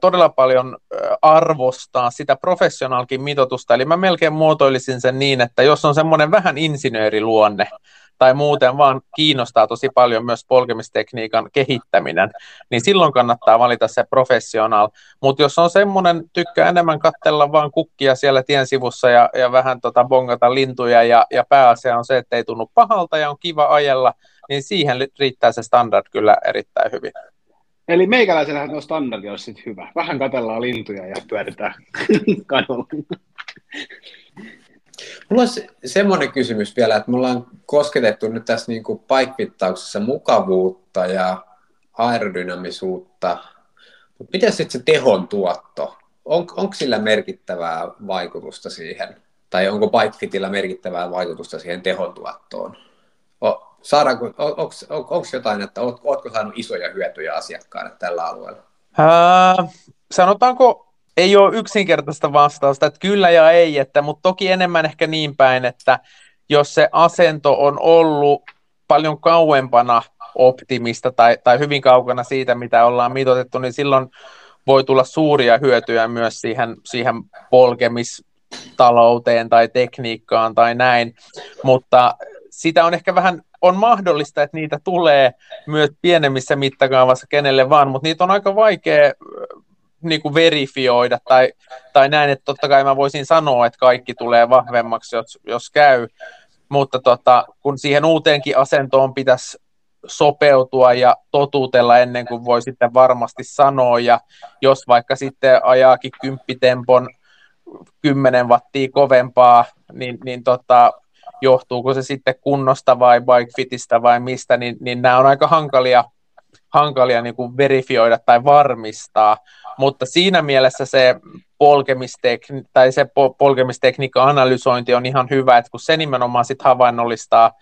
todella paljon arvostaa sitä professionaalkin mitotusta. Eli mä melkein muotoilisin sen niin, että jos on semmoinen vähän insinööriluonne, tai muuten vaan kiinnostaa tosi paljon myös polkemistekniikan kehittäminen, niin silloin kannattaa valita se professional. Mutta jos on semmoinen, tykkää enemmän katsella vaan kukkia siellä tien sivussa ja, ja vähän tota bongata lintuja ja, ja pääasia on se, että ei tunnu pahalta ja on kiva ajella, niin siihen riittää se standard kyllä erittäin hyvin. Eli meikäläisenä tuo standardi olisi sitten hyvä. Vähän katellaan lintuja ja pyöritään *laughs* kadulla. Mulla olisi semmoinen kysymys vielä, että me ollaan kosketettu nyt tässä niin kuin paikvittauksessa mukavuutta ja aerodynamisuutta, mutta miten sitten se tehon tuotto? On, onko sillä merkittävää vaikutusta siihen? Tai onko bikefitillä merkittävää vaikutusta siihen tehon tuottoon? O, on, onko, on, onko jotain, että oletko saanut isoja hyötyjä asiakkaille tällä alueella? Ää, sanotaanko ei ole yksinkertaista vastausta, että kyllä ja ei, että, mutta toki enemmän ehkä niin päin, että jos se asento on ollut paljon kauempana optimista tai, tai hyvin kaukana siitä, mitä ollaan mitotettu, niin silloin voi tulla suuria hyötyjä myös siihen, siihen polkemistalouteen tai tekniikkaan tai näin, mutta sitä on ehkä vähän on mahdollista, että niitä tulee myös pienemmissä mittakaavassa kenelle vaan, mutta niitä on aika vaikea niin kuin verifioida tai, tai näin, että totta kai mä voisin sanoa, että kaikki tulee vahvemmaksi, jos, jos käy, mutta tota, kun siihen uuteenkin asentoon pitäisi sopeutua ja totuutella ennen kuin voi sitten varmasti sanoa, ja jos vaikka sitten ajaakin kymppitempon 10 wattia kovempaa, niin, niin tota, johtuuko se sitten kunnosta vai bike fitistä vai mistä, niin, niin nämä on aika hankalia, hankalia niin kuin verifioida tai varmistaa, mutta siinä mielessä se polkemistekni- tai se polkemistekniikan analysointi on ihan hyvä, että kun se nimenomaan sit havainnollistaa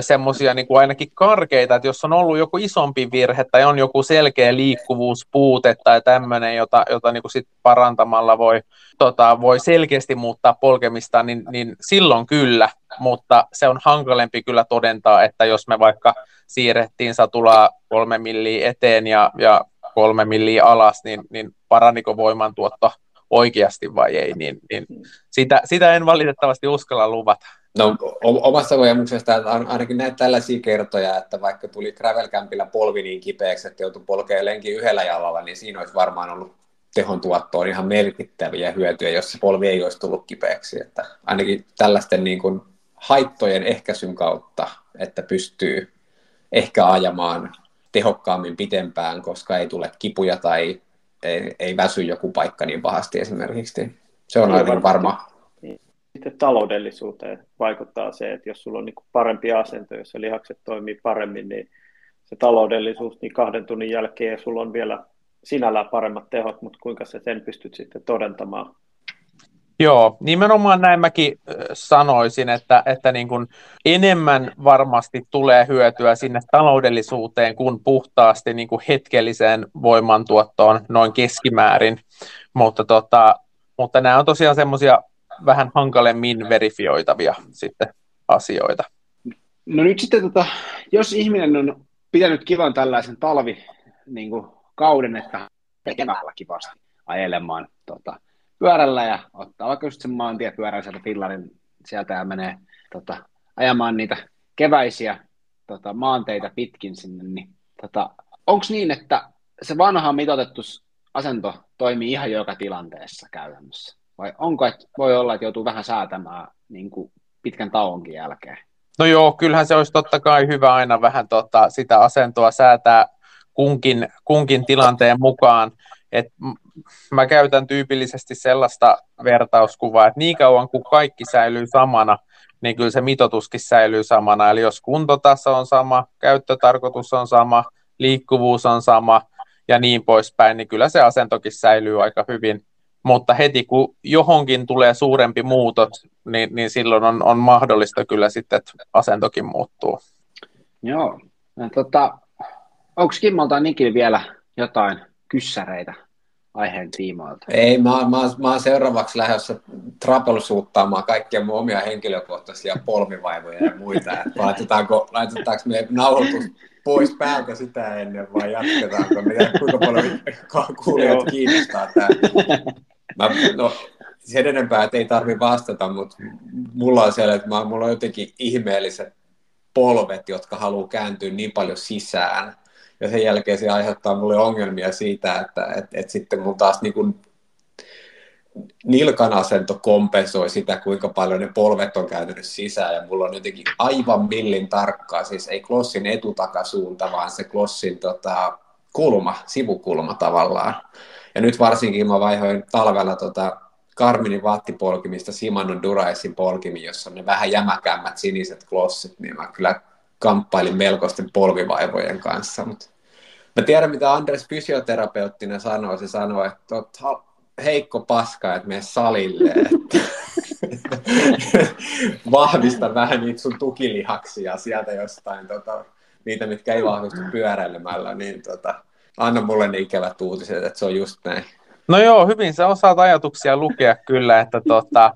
semmoisia niin kuin ainakin karkeita, että jos on ollut joku isompi virhe tai on joku selkeä liikkuvuuspuute tai tämmöinen, jota, jota niin kuin sit parantamalla voi, tota, voi selkeästi muuttaa polkemista, niin, niin silloin kyllä, mutta se on hankalempi kyllä todentaa, että jos me vaikka siirrettiin satulaa kolme milliä eteen ja, ja kolme milliä alas, niin, niin paraniko voimantuotto oikeasti vai ei, niin, niin sitä, sitä en valitettavasti uskalla luvata. No omassa kokemuksesta ainakin näitä tällaisia kertoja, että vaikka tuli gravel polvi niin kipeäksi, että joutui polkemaan lenkin yhdellä jalalla, niin siinä olisi varmaan ollut tehon tuottoon ihan merkittäviä hyötyjä, jos se polvi ei olisi tullut kipeäksi. Että ainakin tällaisten niin kuin haittojen ehkäisyn kautta, että pystyy ehkä ajamaan tehokkaammin pitempään, koska ei tule kipuja tai ei, ei väsy joku paikka niin pahasti esimerkiksi. Se on ainakin varma sitten taloudellisuuteen vaikuttaa se, että jos sulla on niin parempi asento, jos se lihakset toimii paremmin, niin se taloudellisuus, niin kahden tunnin jälkeen sulla on vielä sinällään paremmat tehot, mutta kuinka sä sen pystyt sitten todentamaan? Joo, nimenomaan näin mäkin sanoisin, että, että niin kuin enemmän varmasti tulee hyötyä sinne taloudellisuuteen kuin puhtaasti niin kuin hetkelliseen voimantuottoon noin keskimäärin, mutta, tota, mutta nämä on tosiaan semmoisia vähän hankalemmin verifioitavia sitten asioita. No nyt sitten, tota, jos ihminen on pitänyt kivan tällaisen talvi niin kuin kauden, että tekemällä kivasti ajelemaan tota, pyörällä ja ottaa vaikka just sen maantiepyörän sieltä fillarin sieltä ja menee tota, ajamaan niitä keväisiä tota, maanteita pitkin sinne, niin tota, onko niin, että se vanha mitotettu asento toimii ihan joka tilanteessa käytännössä? Vai onko, että voi olla, että joutuu vähän säätämään niin kuin pitkän tauonkin jälkeen? No joo, kyllähän se olisi totta kai hyvä aina vähän tota, sitä asentoa säätää kunkin, kunkin tilanteen mukaan. Et mä käytän tyypillisesti sellaista vertauskuvaa, että niin kauan kuin kaikki säilyy samana, niin kyllä se mitotuskin säilyy samana. Eli jos kuntotaso on sama, käyttötarkoitus on sama, liikkuvuus on sama ja niin poispäin, niin kyllä se asentokin säilyy aika hyvin mutta heti kun johonkin tulee suurempi muutos, niin, niin silloin on, on mahdollista kyllä sitten, että asentokin muuttuu. Joo. No, tota, onko Kimmalta Nikil vielä jotain kyssäreitä aiheen tiimoilta? Ei, mä, mä, mä oon seuraavaksi lähdössä troubleshoottaamaan kaikkia mun omia henkilökohtaisia polvivaivoja ja muita. laitetaanko, laitetaanko me nauhoitus pois päältä sitä ennen vai jatketaanko? Mitä, kuinka paljon kuulijat kiinnostaa tämä? Mä, no, sen enempää, että ei tarvi vastata, mutta mulla on siellä, että mä, mulla on jotenkin ihmeelliset polvet, jotka haluaa kääntyä niin paljon sisään. Ja sen jälkeen se aiheuttaa mulle ongelmia siitä, että et, et sitten mun taas niin kuin nilkan asento kompensoi sitä, kuinka paljon ne polvet on kääntynyt sisään, ja mulla on jotenkin aivan millin tarkkaa, siis ei klossin etutakasuunta, vaan se klossin tota, kulma, sivukulma tavallaan. Ja nyt varsinkin mä vaihoin talvella tota Karminin vattipolkimista Simanon Duraisin polkimi, jossa on ne vähän jämäkämmät siniset klossit, niin mä kyllä kamppailin melkoisten polvivaivojen kanssa. Mutta mä tiedän, mitä Andres fysioterapeuttina sanoi. Se sanoi, että oot heikko paska, että mene salille. Että *laughs* vahvista vähän niitä sun tukilihaksia sieltä jostain, tota, niitä, mitkä ei vahvistu pyöräilemällä, niin tota, anna mulle ne ikävät uutiset, että se on just näin. No joo, hyvin sä osaat ajatuksia lukea kyllä, että tota,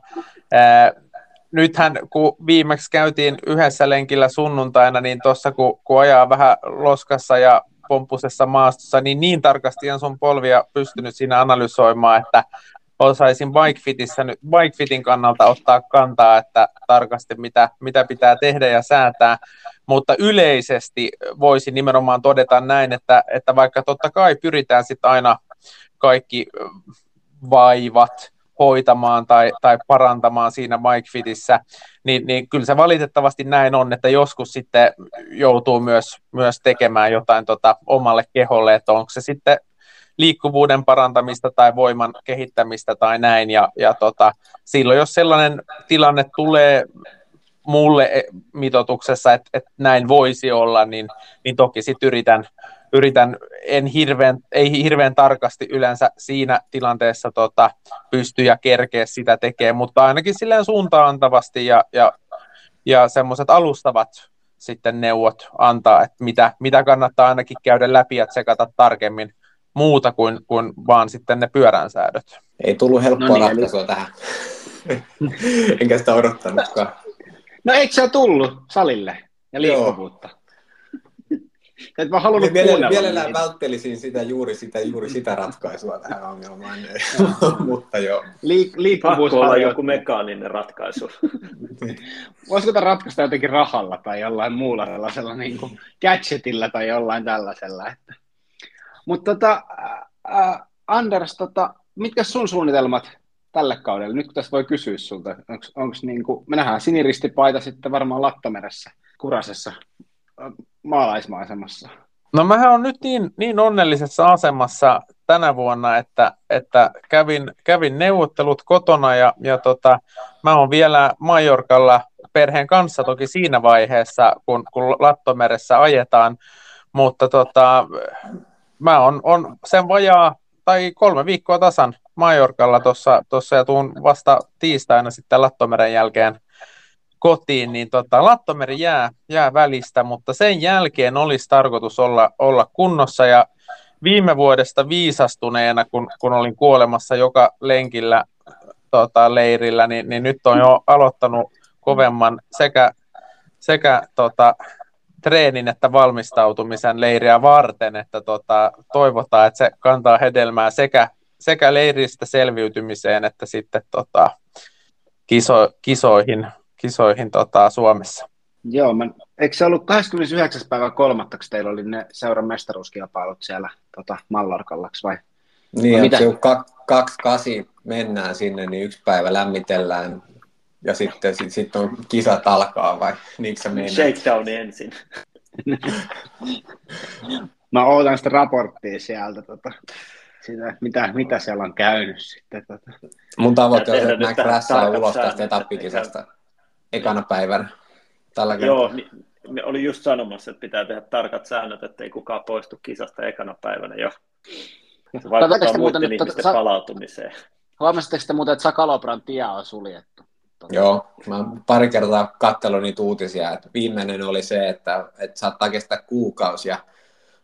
ää, nythän kun viimeksi käytiin yhdessä lenkillä sunnuntaina, niin tuossa kun, kun ajaa vähän loskassa ja pompusessa maastossa, niin niin tarkasti en sun polvia pystynyt siinä analysoimaan, että osaisin bikefitissä, kannalta ottaa kantaa, että tarkasti mitä, mitä pitää tehdä ja säätää, mutta yleisesti voisi nimenomaan todeta näin, että, että vaikka totta kai pyritään sitten aina kaikki vaivat hoitamaan tai, tai parantamaan siinä bikefitissä, niin, niin kyllä se valitettavasti näin on, että joskus sitten joutuu myös, myös tekemään jotain tota omalle keholle, että onko se sitten liikkuvuuden parantamista tai voiman kehittämistä tai näin. Ja, ja tota, silloin, jos sellainen tilanne tulee mulle e, mitotuksessa, että, että näin voisi olla, niin, niin toki sitten yritän, yritän, en hirveän, ei hirveän tarkasti yleensä siinä tilanteessa tota, pysty ja kerkeä sitä tekemään, mutta ainakin silleen suuntaan antavasti ja, ja, ja semmoiset alustavat sitten neuvot antaa, että mitä, mitä kannattaa ainakin käydä läpi ja tsekata tarkemmin muuta kuin, kuin vaan sitten ne pyöränsäädöt. Ei tullut helppoa no niin, ratkaisua eli... tähän. Enkä sitä odottanutkaan. No eikö se tullut salille ja liikkuvuutta? Et mä halunnut Mielellään, mielellään välttelisin sitä juuri sitä, juuri sitä ratkaisua tähän ongelmaan, *laughs* mutta joo. Liik- liikkuvuus olla joku mekaaninen ratkaisu. *laughs* Voisiko tämä ratkaista jotenkin rahalla tai jollain muulla sellaisella niin kuin gadgetilla tai jollain tällaisella? Että... Mutta tota, äh, Anders, tota, mitkä sun suunnitelmat tälle kaudelle? Nyt kun tässä voi kysyä sulta, onko niin kuin, me nähdään siniristipaita sitten varmaan Lattameressä, Kurasessa, maalaismaisemassa. No mähän on nyt niin, niin onnellisessa asemassa tänä vuonna, että, että kävin, kävin neuvottelut kotona ja, ja tota, mä oon vielä Majorkalla perheen kanssa toki siinä vaiheessa, kun, kun Lattomeressä ajetaan, mutta tota, mä on, on sen vajaa tai kolme viikkoa tasan Majorkalla tuossa ja tuun vasta tiistaina sitten Lattomeren jälkeen kotiin, niin tota, Lattomeri jää, jää välistä, mutta sen jälkeen olisi tarkoitus olla, olla kunnossa ja viime vuodesta viisastuneena, kun, kun olin kuolemassa joka lenkillä tota, leirillä, niin, niin nyt on jo aloittanut kovemman sekä, sekä tota, treenin että valmistautumisen leiriä varten, että tota, toivotaan, että se kantaa hedelmää sekä, sekä leiristä selviytymiseen että sitten tota, kiso, kisoihin, kisoihin tota, Suomessa. Joo, mä, eikö se ollut 29. päivä kolmattaksi teillä oli ne seuran mestaruuskilpailut siellä tota, Mallorkallaksi vai? Niin, vai mitä? se on kaksi kasi mennään sinne, niin yksi päivä lämmitellään ja sitten sit, sit on kisat alkaa vai niinkö sä Shakedowni ensin. Mä ootan sitä raporttia sieltä, tota, sitä, mitä, mitä siellä on käynyt sitten. Tota. Mun tavoite on se, että mä krässään ulos tästä etappikisasta ekana päivänä tällä kertaa. Joo, niin, oli just sanomassa, että pitää tehdä tarkat säännöt, ettei kukaan poistu kisasta ekana päivänä jo. Se vaikuttaa muiden ihmisten sa- palautumiseen. Huomasitteko te muuten, että Sakalopran tie on suljettu? Tota. Joo, mä pari kertaa katsellut niitä uutisia, että viimeinen oli se, että, että saattaa kestää kuukausia,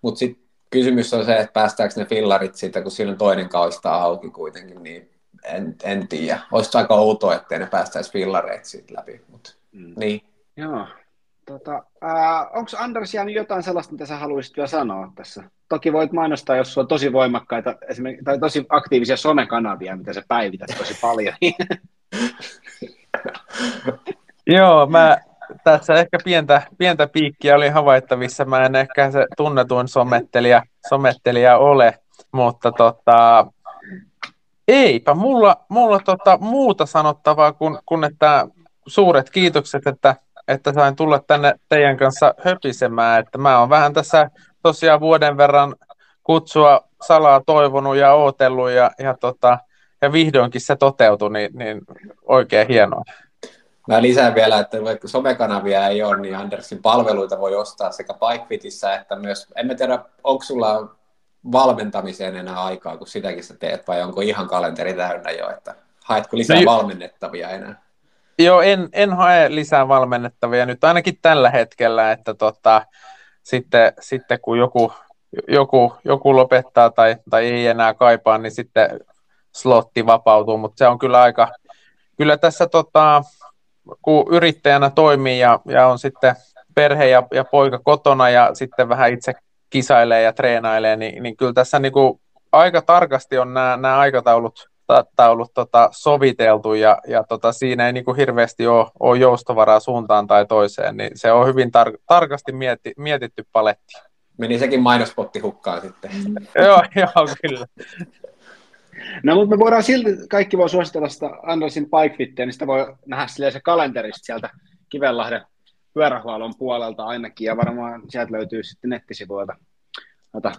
mutta sitten kysymys on se, että päästääkö ne fillarit siitä, kun siinä on toinen kausta auki kuitenkin, niin en, en tiedä. Olisi aika outoa, ettei ne päästäisi fillareita siitä läpi, mutta mm. niin. Joo. Tota, äh, Onko Anders jäänyt jotain sellaista, mitä sä haluaisit vielä sanoa tässä? Toki voit mainostaa, jos sulla on tosi voimakkaita tai tosi aktiivisia somekanavia, mitä sä päivität tosi paljon. *laughs* *laughs* *laughs* Joo, mä tässä ehkä pientä, pientä piikkiä oli havaittavissa. Mä en ehkä se tunnetuin somettelija, somettelija ole, mutta tota, eipä mulla, mulla tota muuta sanottavaa kuin, kuin että suuret kiitokset, että, että sain tulla tänne teidän kanssa höpisemään. Että mä oon vähän tässä tosiaan vuoden verran kutsua salaa toivonut ja ootellut ja, ja, tota, ja vihdoinkin se toteutui, niin, niin oikein hienoa. Mä lisään vielä, että vaikka somekanavia ei ole, niin Andersin palveluita voi ostaa sekä Bikefitissä että myös, en mä tiedä, onko sulla valmentamiseen enää aikaa, kun sitäkin sä teet, vai onko ihan kalenteri täynnä jo, että haetko lisää no, valmennettavia enää? Joo, en, en hae lisää valmennettavia nyt ainakin tällä hetkellä, että tota, sitten, sitten kun joku, joku, joku lopettaa tai, tai ei enää kaipaa, niin sitten slotti vapautuu, mutta se on kyllä aika, kyllä tässä tota, kun yrittäjänä toimii ja, ja on sitten perhe ja, ja poika kotona ja sitten vähän itse kisailee ja treenailee, niin, niin kyllä tässä niin kuin aika tarkasti on nämä, nämä aikataulut taulut, tota, soviteltu ja, ja tota, siinä ei niin kuin hirveästi ole, ole joustovaraa suuntaan tai toiseen, niin se on hyvin tar- tarkasti mieti, mietitty paletti. Meni sekin mainospotti hukkaan sitten. joo, *laughs* joo, kyllä. No, mutta me voidaan silti, kaikki voi suositella sitä Andersin Bike Fittiä, niin sitä voi nähdä se kalenterista sieltä Kivenlahden pyörähuollon puolelta ainakin, ja varmaan sieltä löytyy sitten nettisivuilta noita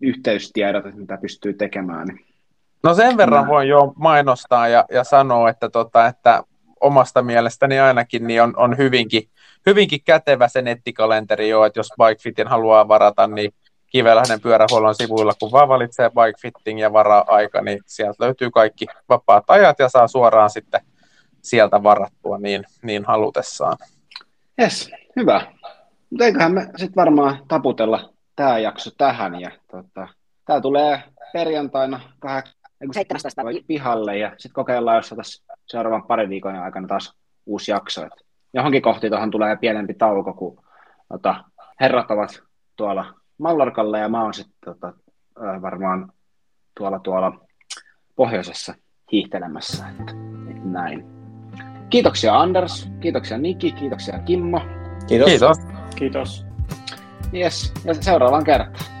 yhteystiedot, että mitä pystyy tekemään. Niin. No sen verran voin jo mainostaa ja, ja sanoa, että, tota, että omasta mielestäni ainakin niin on, on hyvinkin, hyvinkin kätevä se nettikalenteri jo, että jos Bikefitin haluaa varata, niin Kivelähden pyörähuollon sivuilla, kun vaan valitsee Bikefitting ja varaa aika, niin sieltä löytyy kaikki vapaat ajat ja saa suoraan sitten sieltä varattua niin, niin halutessaan. Yes, hyvä. Mutta eiköhän me sitten varmaan taputella tämä jakso tähän. Ja tota, tämä tulee perjantaina 17. pihalle ja sitten kokeillaan, jos tässä seuraavan parin viikon aikana taas uusi jakso. Et johonkin kohti tuohon tulee pienempi tauko, kun tota, herrat ovat tuolla Mallorkalla ja mä oon sitten tota, varmaan tuolla tuolla pohjoisessa hiihtelemässä. Että, että näin. Kiitoksia Anders, kiitoksia Niki, kiitoksia Kimmo. Kiitos. Kiitos. Kiitos. Yes, ja seuraavaan kertaan.